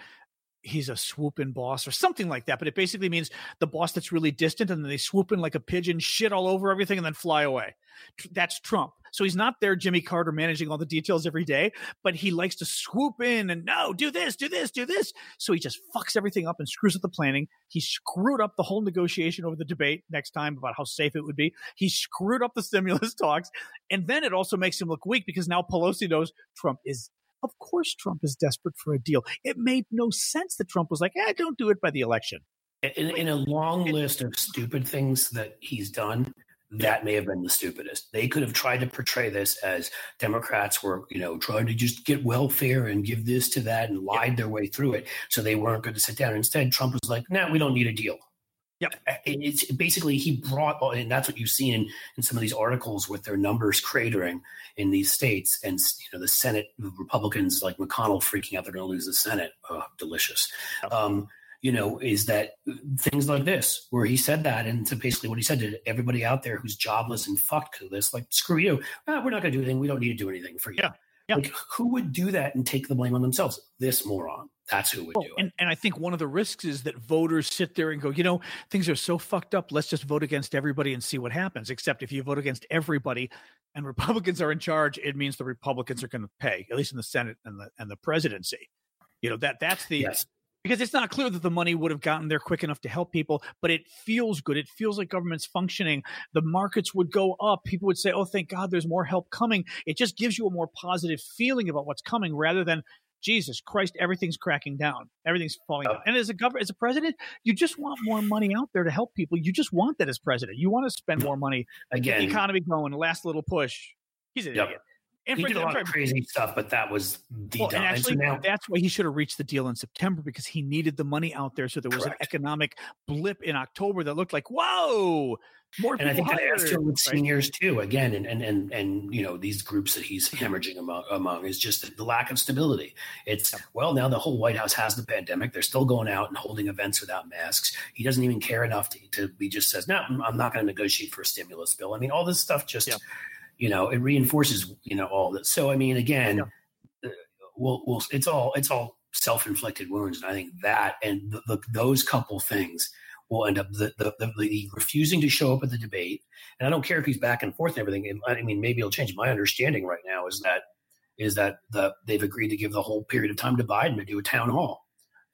he's a swooping boss or something like that. But it basically means the boss that's really distant and then they swoop in like a pigeon, shit all over everything, and then fly away. That's Trump. So he's not there, Jimmy Carter, managing all the details every day, but he likes to swoop in and no, do this, do this, do this. So he just fucks everything up and screws up the planning. He screwed up the whole negotiation over the debate next time about how safe it would be. He screwed up the stimulus talks. And then it also makes him look weak because now Pelosi knows Trump is of course, Trump is desperate for a deal. It made no sense that Trump was like, eh, don't do it by the election. In, in a long list of stupid things that he's done, that may have been the stupidest. They could have tried to portray this as Democrats were, you know, trying to just get welfare and give this to that and lied their way through it. So they weren't going to sit down. Instead, Trump was like, nah, we don't need a deal. Yep. It's basically he brought, and that's what you've seen in, in some of these articles with their numbers cratering in these states, and you know the Senate Republicans like McConnell freaking out they're going to lose the Senate. Oh, delicious. Yep. Um, you know, is that things like this, where he said that, and so basically what he said to everybody out there who's jobless and fucked to this, like, screw you, ah, we're not going to do anything. We don't need to do anything for you. Yeah. Yeah. Like, who would do that and take the blame on themselves? This moron. That's who would well, do it. And, and I think one of the risks is that voters sit there and go, you know, things are so fucked up. Let's just vote against everybody and see what happens. Except if you vote against everybody and Republicans are in charge, it means the Republicans are going to pay, at least in the Senate and the and the presidency. You know that that's the yes. because it's not clear that the money would have gotten there quick enough to help people, but it feels good. It feels like government's functioning. The markets would go up. People would say, "Oh, thank God, there's more help coming." It just gives you a more positive feeling about what's coming rather than Jesus Christ, everything's cracking down. Everything's falling down. And as a government, as a president, you just want more money out there to help people. You just want that as president. You want to spend more money, again, the economy going, last little push. He's an yep. idiot. And he did a lot of crazy stuff, but that was the well, and actually, now, that's why he should have reached the deal in September because he needed the money out there. So there was correct. an economic blip in October that looked like, whoa, more and I think hired. that has to with right. seniors too. Again, and and and and you know these groups that he's hemorrhaging among, among is just the lack of stability. It's well now the whole White House has the pandemic. They're still going out and holding events without masks. He doesn't even care enough to, to he just says, no, I'm not going to negotiate for a stimulus bill. I mean, all this stuff just you know it reinforces you know all this so i mean again yeah. Uh, we'll, we'll it's all it's all self-inflicted wounds and i think that and the, the, those couple things will end up the, the, the, refusing to show up at the debate and i don't care if he's back and forth and everything i mean maybe it'll change my understanding right now is that is that the they've agreed to give the whole period of time to biden to do a town hall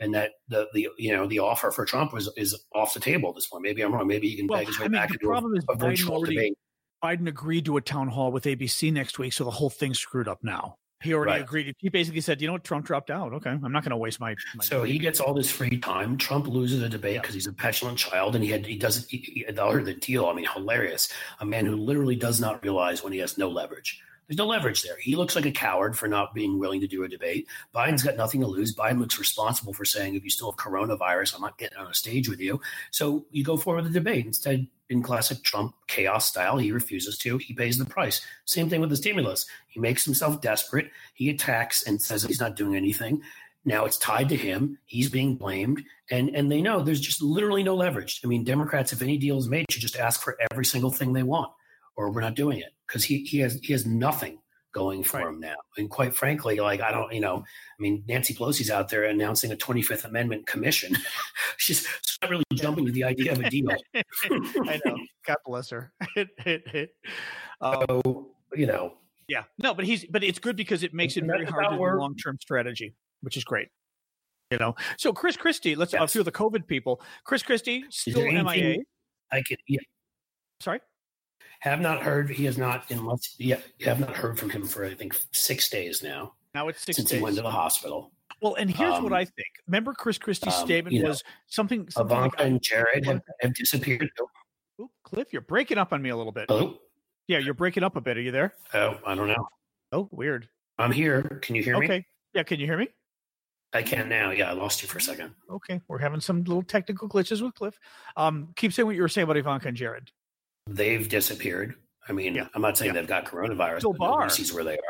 and that the the you know the offer for Trump was is off the table at this point. Maybe I'm wrong. Maybe he can well, beg his way I mean, back into a, a virtual already, debate. Biden agreed to a town hall with ABC next week, so the whole thing's screwed up now. He already right. agreed. He basically said, "You know what? Trump dropped out. Okay, I'm not going to waste my." my so he gets all this free time. Trump loses a debate because yeah. he's a petulant child, and he had he doesn't. He, he, the, the deal. I mean, hilarious. A man who literally does not realize when he has no leverage. There's no leverage there. He looks like a coward for not being willing to do a debate. Biden's got nothing to lose. Biden looks responsible for saying, if you still have coronavirus, I'm not getting on a stage with you. So you go forward with the debate. Instead, in classic Trump chaos style, he refuses to. He pays the price. Same thing with the stimulus. He makes himself desperate. He attacks and says he's not doing anything. Now it's tied to him. He's being blamed, and and they know there's just literally no leverage. I mean, Democrats, if any deal is made, should just ask for every single thing they want, or we're not doing it because he he has he has nothing going for right. him now. And quite frankly, like I don't, you know, I mean, Nancy Pelosi's out there announcing a 25th Amendment commission. she's, not really jumping to the idea of a deal. I know. God bless her. um, so, you know. Yeah. No, but he's but it's good because it makes it very hard to do long term strategy, which is great. You know. So Chris Christie, let's yes. a few of the COVID people. Chris Christie still MIA. I could yeah. Sorry. Have not heard. He has not in months. Yeah, have not heard from him for I think six days now. Now it's six since days. he went to the hospital. Well, and here's Um, what I think. Remember, Chris Christie's um, statement you know, was something. something Ivanka like, and Jared have, have disappeared. Oop, Cliff, you're breaking up on me a little bit. Hello? Yeah, you're breaking up a bit. Are you there? Oh, I don't know. Oh, weird. I'm here. Can you hear me? Okay. Yeah, can you hear me? I can now. Yeah, I lost you for a second. Okay, we're having some little technical glitches with Cliff. Um, keep saying what you were saying about Ivanka and Jared. They've disappeared. I mean, Yeah. I'm not saying Yeah. they've got coronavirus, Bill Barr. sees where they are.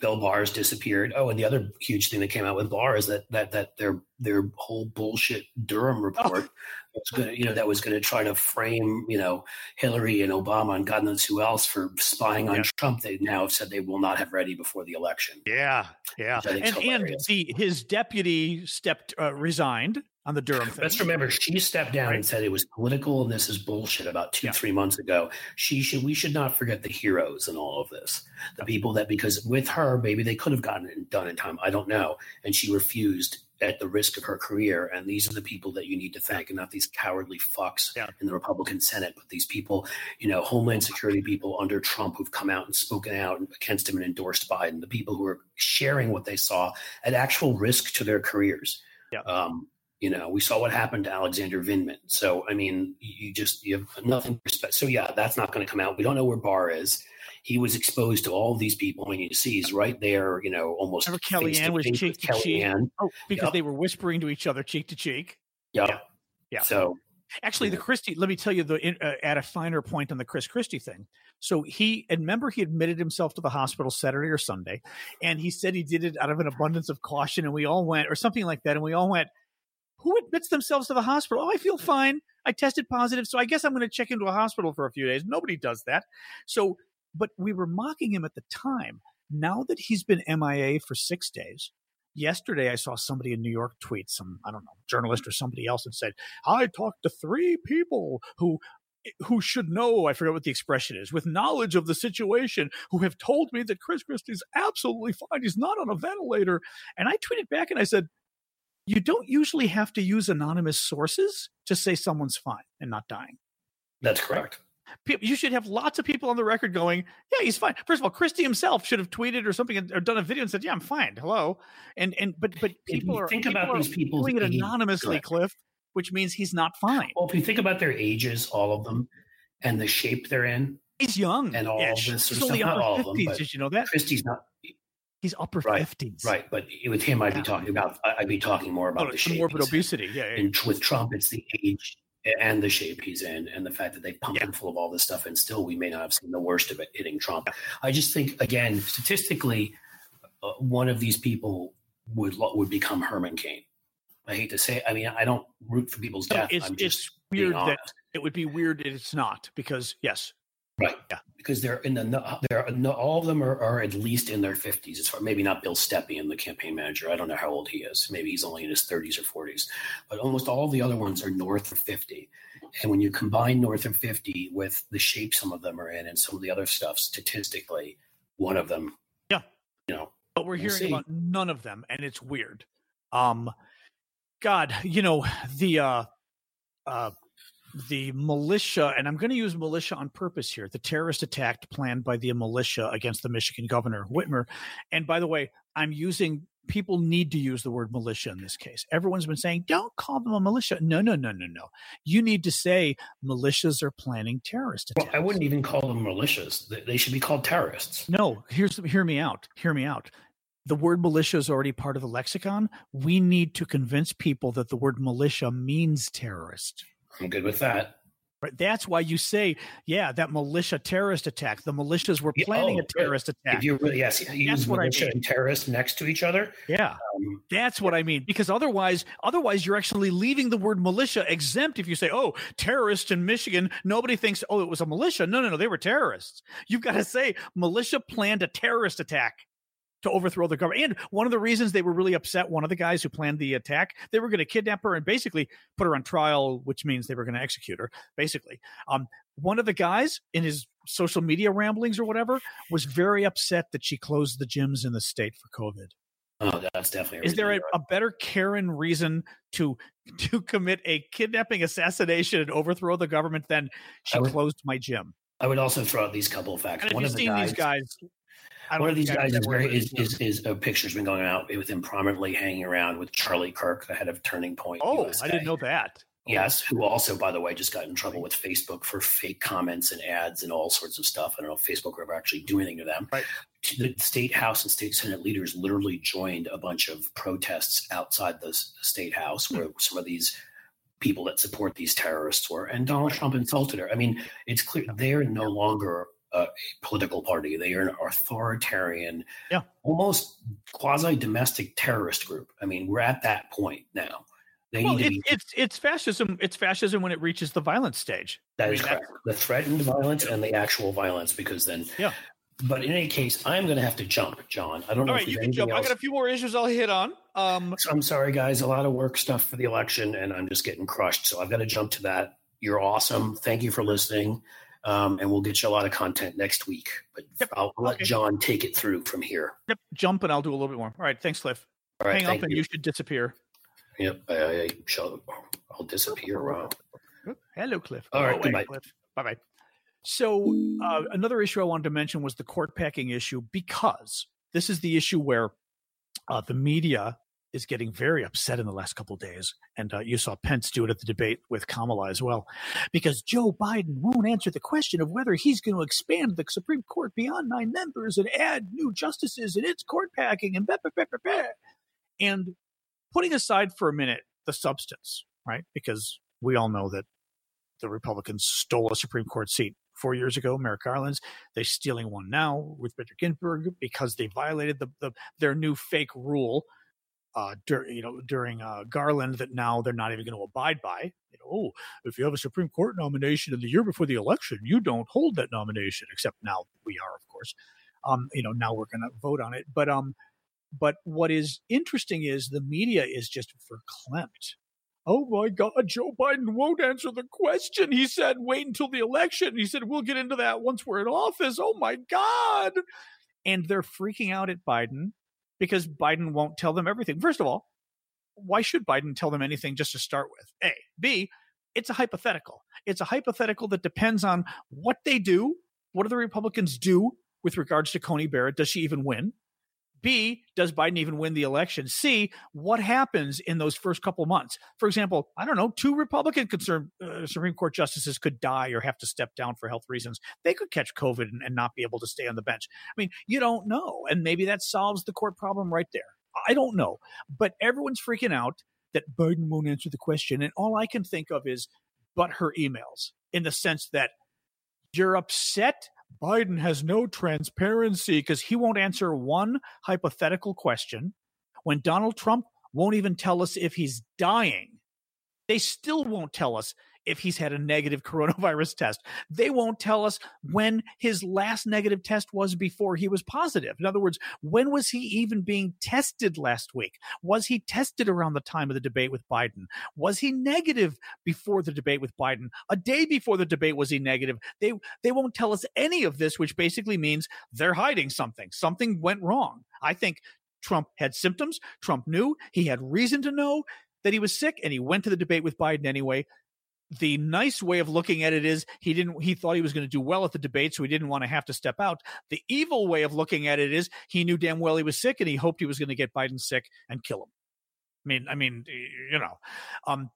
Bill Barr's disappeared. Oh, and the other huge thing that came out with Barr is that that that their their whole bullshit Durham report was going to, you know, that was going to try to frame, you know, Hillary and Obama and God knows who else for spying on Yeah. Trump. They now have said they will not have ready before the election. Yeah, yeah. Which I And and hilarious. the his deputy stepped uh, resigned on the Durham thing. Let's remember she stepped down Right. and said it was political and this is bullshit about two, Yeah. three months ago. She should we should not forget the heroes in all of this. The people that because with her, maybe they could have gotten it done in time. I don't know. And she refused at the risk of her career. And these are the people that you need to thank, and not these cowardly fucks Yeah. in the Republican Senate, but these people, you know, Homeland Security people under Trump who've come out and spoken out against him and endorsed Biden, the people who are sharing what they saw at actual risk to their careers. Yeah. Um, you know, we saw what happened to Alexander Vindman. So, I mean, you just you have nothing to respect. So, yeah, that's not going to come out. We don't know where Barr is. He was exposed to all these people. I mean, you see, he's right there. You know, almost. Remember Kellyanne was cheek to cheek? Oh, because Yep. they were whispering to each other, cheek to cheek. Yeah. Yeah. Yeah. So, Actually, the Christie. Let me tell you the uh, at a finer point on the Chris Christie thing. So he and remember he admitted himself to the hospital Saturday or Sunday, and he said he did it out of an abundance of caution, and we all went or something like that, and we all went. Who admits themselves to the hospital? Oh, I feel fine. I tested positive, so I guess I'm going to check into a hospital for a few days. Nobody does that. So, but we were mocking him at the time. Now that he's been MIA for six days, yesterday I saw somebody in New York tweet some I don't know journalist or somebody else and said I talked to three people who who should know I forget what the expression is with knowledge of the situation who have told me that Chris Christie's absolutely fine he's not on a ventilator and I tweeted back and I said you don't usually have to use anonymous sources to say someone's fine and not dying that's correct. You should have lots of people on the record going, "Yeah, he's fine." First of all, Christie himself should have tweeted or something or done a video and said, "Yeah, I'm fine." Hello, and and but but people are think people about are these people's doing it anonymously, Correct. Cliff, which means he's not fine. Well, if you think about their ages, all of them, and the shape they're in, He's young and all this He's of only stuff, not upper all of them, fifties. but- Did you know that? Christie's not He's upper Right, fifties. right. But with him, I'd be talking about, I'd be talking more Oh, about no, the shape. morbid he's obesity. Yeah, yeah, yeah. And with Trump, it's the age and the shape he's in, and the fact that they pumped Yeah. him full of all this stuff, and still we may not have seen the worst of it hitting Trump. I just think, again, statistically, uh, one of these people would would become Herman Cain. I hate to say, it. I mean, I don't root for people's No, death. it's I'm it's just being weird that it would be weird that it's not because yes, right? Yeah. because they're in the they're no, all of them are, are at least in their fifties. As far maybe not Bill Stepien, the campaign manager. I don't know how old he is. Maybe he's only in his thirties or forties. But almost all the other ones are north of fifty. And when you combine north of fifty with the shape some of them are in and some of the other stuff, statistically, one of them, Yeah. you know, but we're We'll hearing see. about none of them and it's weird um god you know the uh uh the militia and i'm going to use militia on purpose here the terrorist attack planned by the militia against the michigan governor whitmer and by the way i'm using people need to use the word militia in this case everyone's been saying don't call them a militia no no no no no you need to say militias are planning terrorist well, I wouldn't even call them militias. They- They should be called terrorists. no, here's hear me out. Hear me out. The word militia is already part of the lexicon. We need to convince people that the word militia means terrorist. I'm good with that. Right? That's why you say, yeah, that militia terrorist attack. The militias were Yeah, planning oh, a terrorist If attack. you really, yes, you use what I militia mean. and terrorist next to each other. Yeah, Um, that's what I mean. Because otherwise, otherwise you're actually leaving the word militia exempt. If you say, oh, terrorists in Michigan, nobody thinks, oh, it was a militia. No, no, no, they were terrorists. You've got to say militia planned a terrorist attack to overthrow the government. And one of the reasons they were really upset, one of the guys who planned the attack, they were going to kidnap her and basically put her on trial, which means they were going to execute her, basically. Um, one of the guys in his social media ramblings or whatever was very upset that she closed the gyms in the state for COVID. oh, that's definitely. Is there a, a better Karen reason to to commit a kidnapping, assassination, and overthrow the government than she would- closed my gym? I would also throw out these couple of facts. And if One you've of the seen guys, these guys, One of these guys is very is, is, is a picture's been going out with him prominently hanging around with Charlie Kirk, the head of Turning Point. Oh, USA. I didn't know that. Yes, who also, by the way, just got in trouble with Facebook for fake comments and ads and all sorts of stuff. I don't know if Facebook will ever actually do anything to them. Right. The state house and state senate leaders literally joined a bunch of protests outside the state house mm-hmm. where some of these people that support these terrorists were, and Donald Trump insulted her. I mean, it's clear they're no longer a political party. They are an authoritarian, yeah. almost quasi domestic terrorist group. I mean, we're at that point now. They well, it, be, it's it's fascism. It's fascism when it reaches the violence stage. That I is correct. The threatened violence and the actual violence, because then yeah. But in any case, I'm going to have to jump, John. I don't know. All right, you can jump. Else. I got a few more issues I'll hit on. Um, so I'm sorry, guys. A lot of work stuff for the election, and I'm just getting crushed. So I've got to jump to that. You're awesome. Thank you for listening. Um, and we'll get you a lot of content next week. But yep. I'll let okay. John take it through from here. Yep, jump, and I'll do a little bit more. All right, thanks, Cliff. All right, Hang up, and you. you should disappear. Yep, I, I shall. I'll disappear. Wow. Hello, Cliff. All right, goodbye. Bye bye. So uh, another issue I wanted to mention was the court packing issue because this is the issue where uh, the media is getting very upset in the last couple days. And uh, you saw Pence do it at the debate with Kamala as well, because Joe Biden won't answer the question of whether he's going to expand the Supreme Court beyond nine members and add new justices and its court packing and blah, blah, blah, blah, blah. And putting aside for a minute the substance, right? Because we all know that the Republicans stole a Supreme Court seat four years ago, Merrick Garland's. They're stealing one now with Bader Ginsburg because they violated the, the their new fake rule uh, dur- you know, during uh, Garland that now they're not even going to abide by. You know, oh, if you have a Supreme Court nomination in the year before the election, you don't hold that nomination. Except now we are, of course. Um, you know, now we're going to vote on it. But um, but what is interesting is the media is just verklempt. Oh my God, Joe Biden won't answer the question. He said, wait until the election. He said, we'll get into that once we're in office. Oh my God. And they're freaking out at Biden because Biden won't tell them everything. First of all, why should Biden tell them anything just to start with? A. B. It's a hypothetical. It's a hypothetical that depends on what they do. What do the Republicans do with regards to Coney Barrett? Does she even win? B, does Biden even win the election? C, what happens in those first couple months? For example, I don't know, two Republican concerned uh, Supreme Court justices could die or have to step down for health reasons. They could catch COVID and, and not be able to stay on the bench. I mean, you don't know. And maybe that solves the court problem right there. I don't know. But everyone's freaking out that Biden won't answer the question. And all I can think of is but her emails in the sense that you're upset Biden has no transparency because he won't answer one hypothetical question. When Donald Trump won't even tell us if he's dying, they still won't tell us if he's had a negative coronavirus test. They won't tell us when his last negative test was before he was positive. In other words, when was he even being tested last week? Was he tested around the time of the debate with Biden? Was he negative before the debate with Biden? A day before the debate was he negative? They they won't tell us any of this, which basically means they're hiding something. Something went wrong. I think Trump had symptoms. Trump knew he had reason to know that he was sick and he went to the debate with Biden anyway the nice way of looking at it is he didn't he thought he was going to do well at the debate so he didn't want to have to step out. The evil way of looking at it is he knew damn well he was sick and he hoped he was going to get biden sick and kill him. I mean i mean you know. Um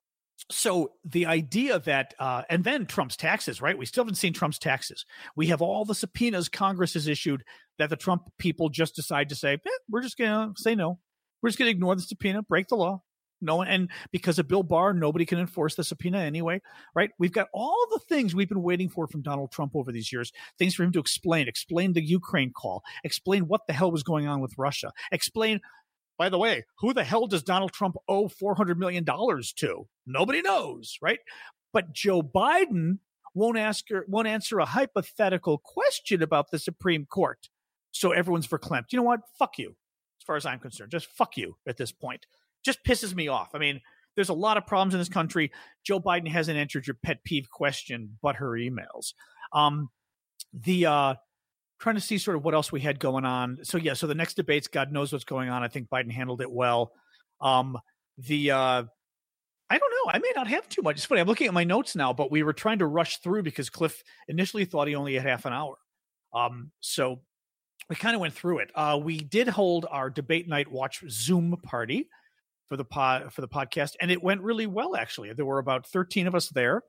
so the idea that uh, and then trump's taxes right? We still haven't seen trump's taxes. We have all the subpoenas congress has issued that the trump people just decide to say eh, we're just going to say no. We're just going to ignore the subpoena break the law no one, and because of Bill Barr, nobody can enforce the subpoena anyway, right? We've got all the things we've been waiting for from Donald Trump over these years, things for him to explain, explain the Ukraine call, explain what the hell was going on with Russia, explain, by the way, who the hell does Donald Trump owe $400 million to? Nobody knows, right? But Joe Biden won't ask her, won't answer a hypothetical question about the Supreme Court. So everyone's verklempt. You know what? Fuck you. As far as I'm concerned, just fuck you at this point just pisses me off. I mean, there's a lot of problems in this country. Joe Biden hasn't answered your pet peeve question, but her emails. Um, the uh, trying to see sort of what else we had going on. So yeah, so the next debates, God knows what's going on. I think Biden handled it well. Um, the uh, I don't know. I may not have too much. It's funny. I'm looking at my notes now, but we were trying to rush through because Cliff initially thought he only had half an hour. Um, so we kind of went through it. Uh, we did hold our debate night watch Zoom party for the pod for the podcast, and it went really well. Actually, there were about thirteen of us there.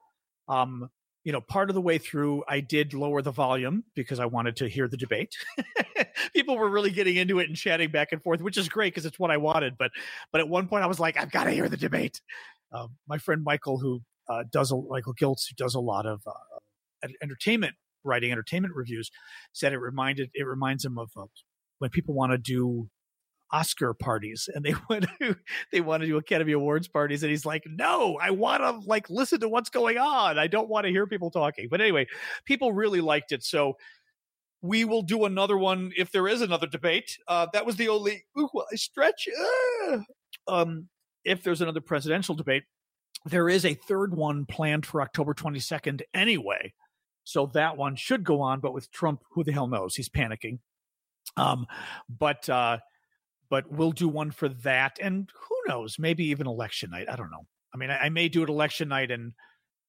Um, you know, part of the way through, I did lower the volume because I wanted to hear the debate. People were really getting into it and chatting back and forth, which is great because it's what I wanted. But, but at one point, I was like, I've got to hear the debate. Uh, my friend Michael, who uh, does a, Michael Giltz, who does a lot of uh, entertainment writing, entertainment reviews, said it reminded it reminds him of uh, when people want to do Oscar parties and they want to they want to do Academy Awards parties and he's like, "No, I want to like listen to what's going on. I don't want to hear people talking." But anyway, people really liked it. So we will do another one if there is another debate. Uh, that was the only ooh, I stretch. Uh, um, if there's another presidential debate, there is a third one planned for October 22nd anyway. So that one should go on, but with Trump, who the hell knows? He's panicking. Um, but uh, but we'll do one for that. And who knows, maybe even election night. I don't know. I mean, I, I may do it election night and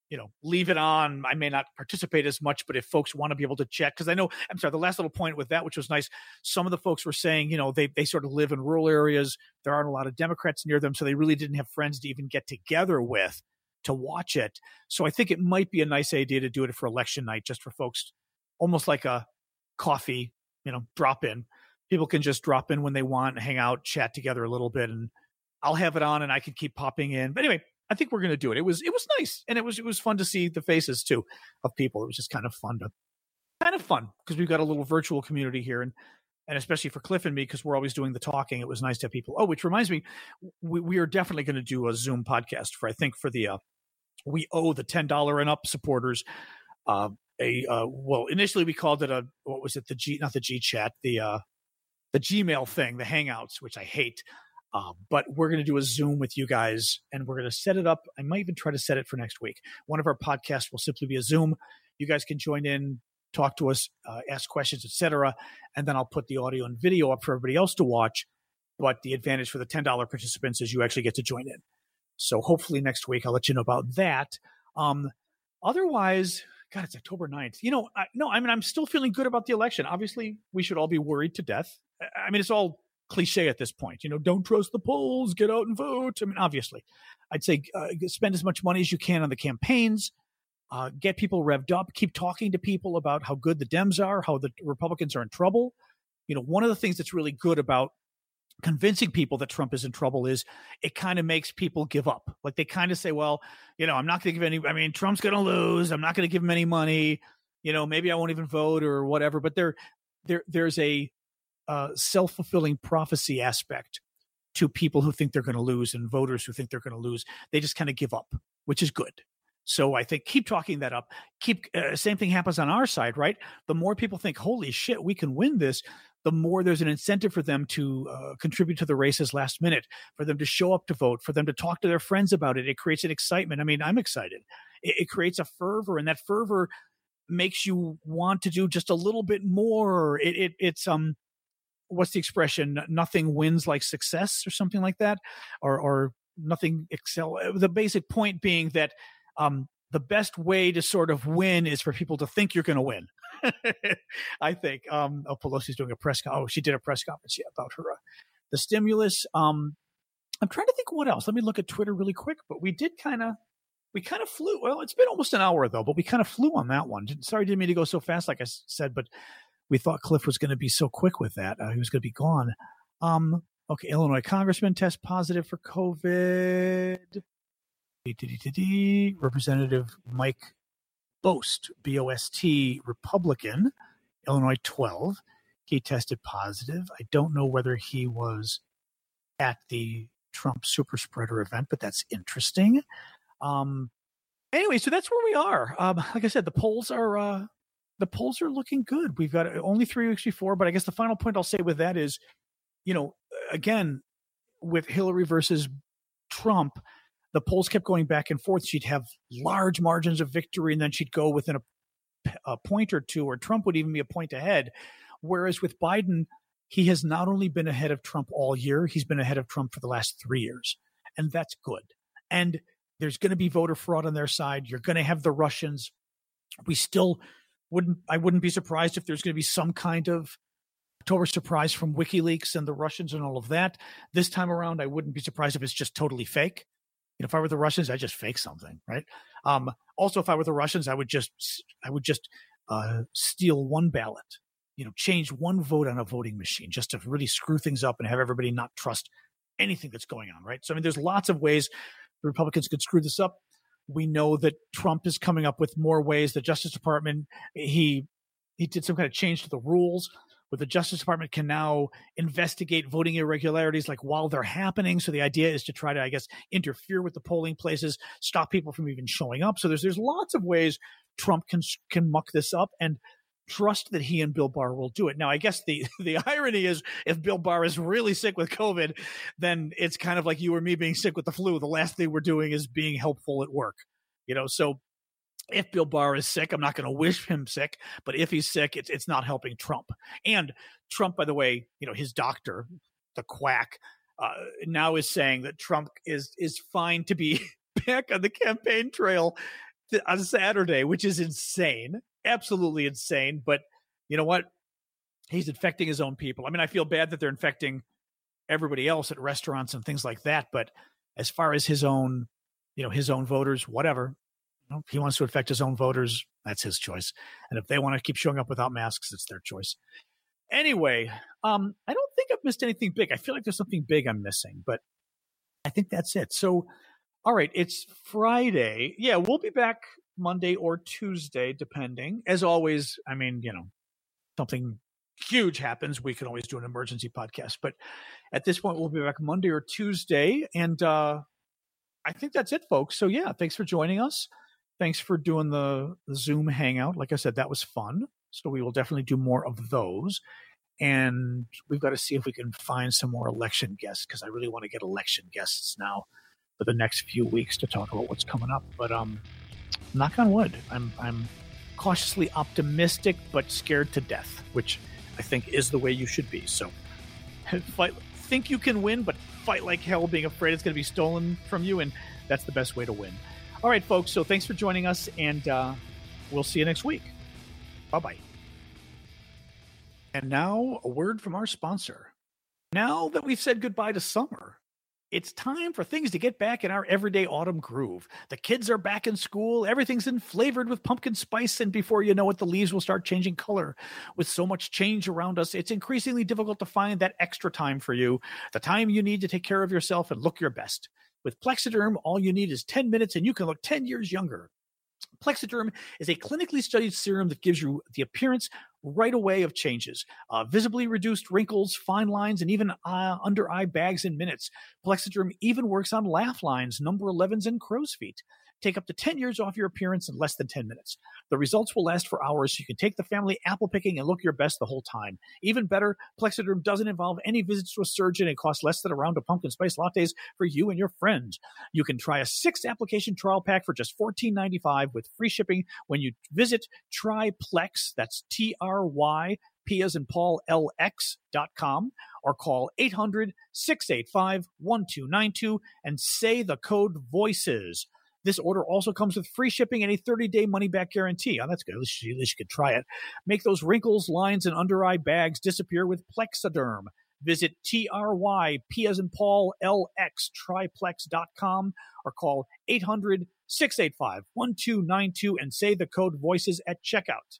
you know leave it on i may not participate as much but if folks want to be able to chat because i know i'm sorry the last little point with that which was nice some of the folks were saying you know they, they sort of live in rural areas there aren't a lot of democrats near them so they really didn't have friends to even get together with to watch it so i think it might be a nice idea to do it for election night just for folks almost like a coffee you know drop in people can just drop in when they want, hang out, chat together a little bit, and I'll have it on and I can keep popping in. But anyway, I think we're to do it. It was it was nice, and it was it was fun to see the faces too of people. It was just kind of fun to kind of fun because we've got a little virtual community here, and and especially for Cliff and me because we're always doing the talking. It was nice to have people. Oh, which reminds me, we, we are definitely going to do a Zoom podcast for I think for the uh, we owe the ten dollar and up supporters. Uh, a uh, well, initially we called it a what was it the G not the G chat the uh the Gmail thing, the Hangouts, which I hate. Uh, but we're going to do a Zoom with you guys, and we're going to set it up. I might even try to set it for next week. One of our podcasts will simply be a Zoom. You guys can join in, talk to us, uh, ask questions, etc. And then I'll put the audio and video up for everybody else to watch. But the advantage for the ten dollar participants is you actually get to join in. So hopefully next week I'll let you know about that. Um, otherwise, God, it's October 9th. You know, I, no, I mean, I'm still feeling good about the election. Obviously, we should all be worried to death. I mean, it's all cliche at this point. You know, don't trust the polls, get out and vote. I mean, obviously, I'd say uh, spend as much money as you can on the campaigns, uh, get people revved up, keep talking to people about how good the Dems are, how the Republicans are in trouble. You know, one of the things that's really good about convincing people that Trump is in trouble is it kind of makes people give up. Like they kind of say, well, you know, I'm not going to give any, I mean, Trump's going to lose. I'm not going to give him any money. You know, maybe I won't even vote or whatever. But there, there, there's a, uh, self fulfilling prophecy aspect to people who think they're going to lose and voters who think they're going to lose. They just kind of give up, which is good. So I think keep talking that up. Keep uh, same thing happens on our side, right? The more people think, "Holy shit, we can win this," the more there's an incentive for them to uh, contribute to the races last minute, for them to show up to vote, for them to talk to their friends about it. It creates an excitement. I mean, I'm excited. It, it creates a fervor, and that fervor makes you want to do just a little bit more. It, it it's um what's the expression? Nothing wins like success, or something like that, or or nothing excel. Uh, the basic point being that um, the best way to sort of win is for people to think you're going to win. I think. Um, oh, Pelosi's doing a press. Con- oh, she did a press conference yeah, about her uh, the stimulus. Um, I'm trying to think what else. Let me look at Twitter really quick. But we did kind of we kind of flew. Well, it's been almost an hour though, but we kind of flew on that one. Sorry, didn't mean to go so fast, like I said, but we thought Cliff was going to be so quick with that. Uh, he was going to be gone. Um, okay, Illinois congressman test positive for COVID. Representative Mike Bost, B O S T, Republican, Illinois 12. He tested positive. I don't know whether he was at the Trump super spreader event, but that's interesting. Um, anyway, so that's where we are. Um, like I said, the polls are uh, the polls are looking good. We've got uh, only three weeks before, but I guess the final point I'll say with that is, you know, again, with Hillary versus Trump, the polls kept going back and forth. She'd have large margins of victory, and then she'd go within a, a point or two, or Trump would even be a point ahead. Whereas with Biden, he has not only been ahead of Trump all year, he's been ahead of Trump for the last three years. And that's good. And there's going to be voter fraud on their side. You're going to have the Russians. We still wouldn't I wouldn't be surprised if there's going to be some kind of October surprise from WikiLeaks and the Russians and all of that. This time around, I wouldn't be surprised if it's just totally fake. You know, if I were the Russians, I'd just fake something, right? Um, also, if I were the Russians, I would just, I would just uh, steal one ballot. You know, change one vote on a voting machine just to really screw things up and have everybody not trust anything that's going on, right? So, I mean, there's lots of ways the Republicans could screw this up. We know that Trump is coming up with more ways. The Justice Department, he he did some kind of change to the rules where the Justice Department can now investigate voting irregularities like while they're happening. So the idea is to try to, I guess, interfere with the polling places, stop people from even showing up. So there's there's lots of ways Trump can can muck this up and trust that he and Bill Barr will do it. Now, I guess the the irony is if Bill Barr is really sick with COVID, then it's kind of like you or me being sick with the flu. The last thing we're doing is being helpful at work. You know, so if Bill Barr is sick, I'm not going to wish him sick, but if he's sick, it's it's not helping Trump. And Trump, by the way, you know his doctor, the quack, uh, now is saying that Trump is is fine to be back on the campaign trail on Saturday, which is insane, absolutely insane. But you know what? He's infecting his own people. I mean, I feel bad that they're infecting everybody else at restaurants and things like that. But as far as his own, you know, his own voters, whatever, know, he wants to affect his own voters, that's his choice. And if they want to keep showing up without masks, it's their choice. Anyway, um, I don't think I've missed anything big. I feel like there's something big I'm missing, but I think that's it. So, all right, it's Friday. Yeah, we'll be back Monday or Tuesday, depending. As always, I mean, you know, something huge happens, we can always do an emergency podcast. But at this point, we'll be back Monday or Tuesday. And uh, I think that's it, folks. So, yeah, thanks for joining us. Thanks for doing the, the Zoom hangout. Like I said, that was fun. So we will definitely do more of those. And we've got to see if we can find some more election guests because I really want to get election guests now for the next few weeks to talk about what's coming up. But um, knock on wood, I'm I'm cautiously optimistic but scared to death, which I think is the way you should be. So fight, think you can win, but fight like hell, being afraid it's going to be stolen from you, and that's the best way to win. All right, folks. So thanks for joining us, and uh, we'll see you next week. Bye bye. And now, a word from our sponsor. Now that we've said goodbye to summer, it's time for things to get back in our everyday autumn groove. The kids are back in school, everything's in flavored with pumpkin spice, and before you know it, the leaves will start changing color. With so much change around us, it's increasingly difficult to find that extra time for you, the time you need to take care of yourself and look your best. With Plexiderm, all you need is 10 minutes and you can look 10 years younger. Plexiderm is a clinically studied serum that gives you the appearance right away of changes, uh, visibly reduced wrinkles, fine lines, and even uh, under eye bags in minutes. Plexiderm even works on laugh lines, number 11s, and crow's feet. Take up to 10 years off your appearance in less than 10 minutes. The results will last for hours, so you can take the family apple picking and look your best the whole time. Even better, Plexiderm doesn't involve any visits to a surgeon and costs less than a round of pumpkin spice lattes for you and your friends. You can try a six application trial pack for just $14.95 with free shipping when you visit TryPLX, that's T R Y P as in Paul, LX.com, or call 800 685 1292 and say the code VOICES. This order also comes with free shipping and a 30 day money back guarantee. Oh, that's good. At least, at least you could try it. Make those wrinkles, lines, and under eye bags disappear with Plexiderm. Visit TRY, P as in Paul, LX, tryplx.com or call 800 685 1292 and say the code voices at checkout.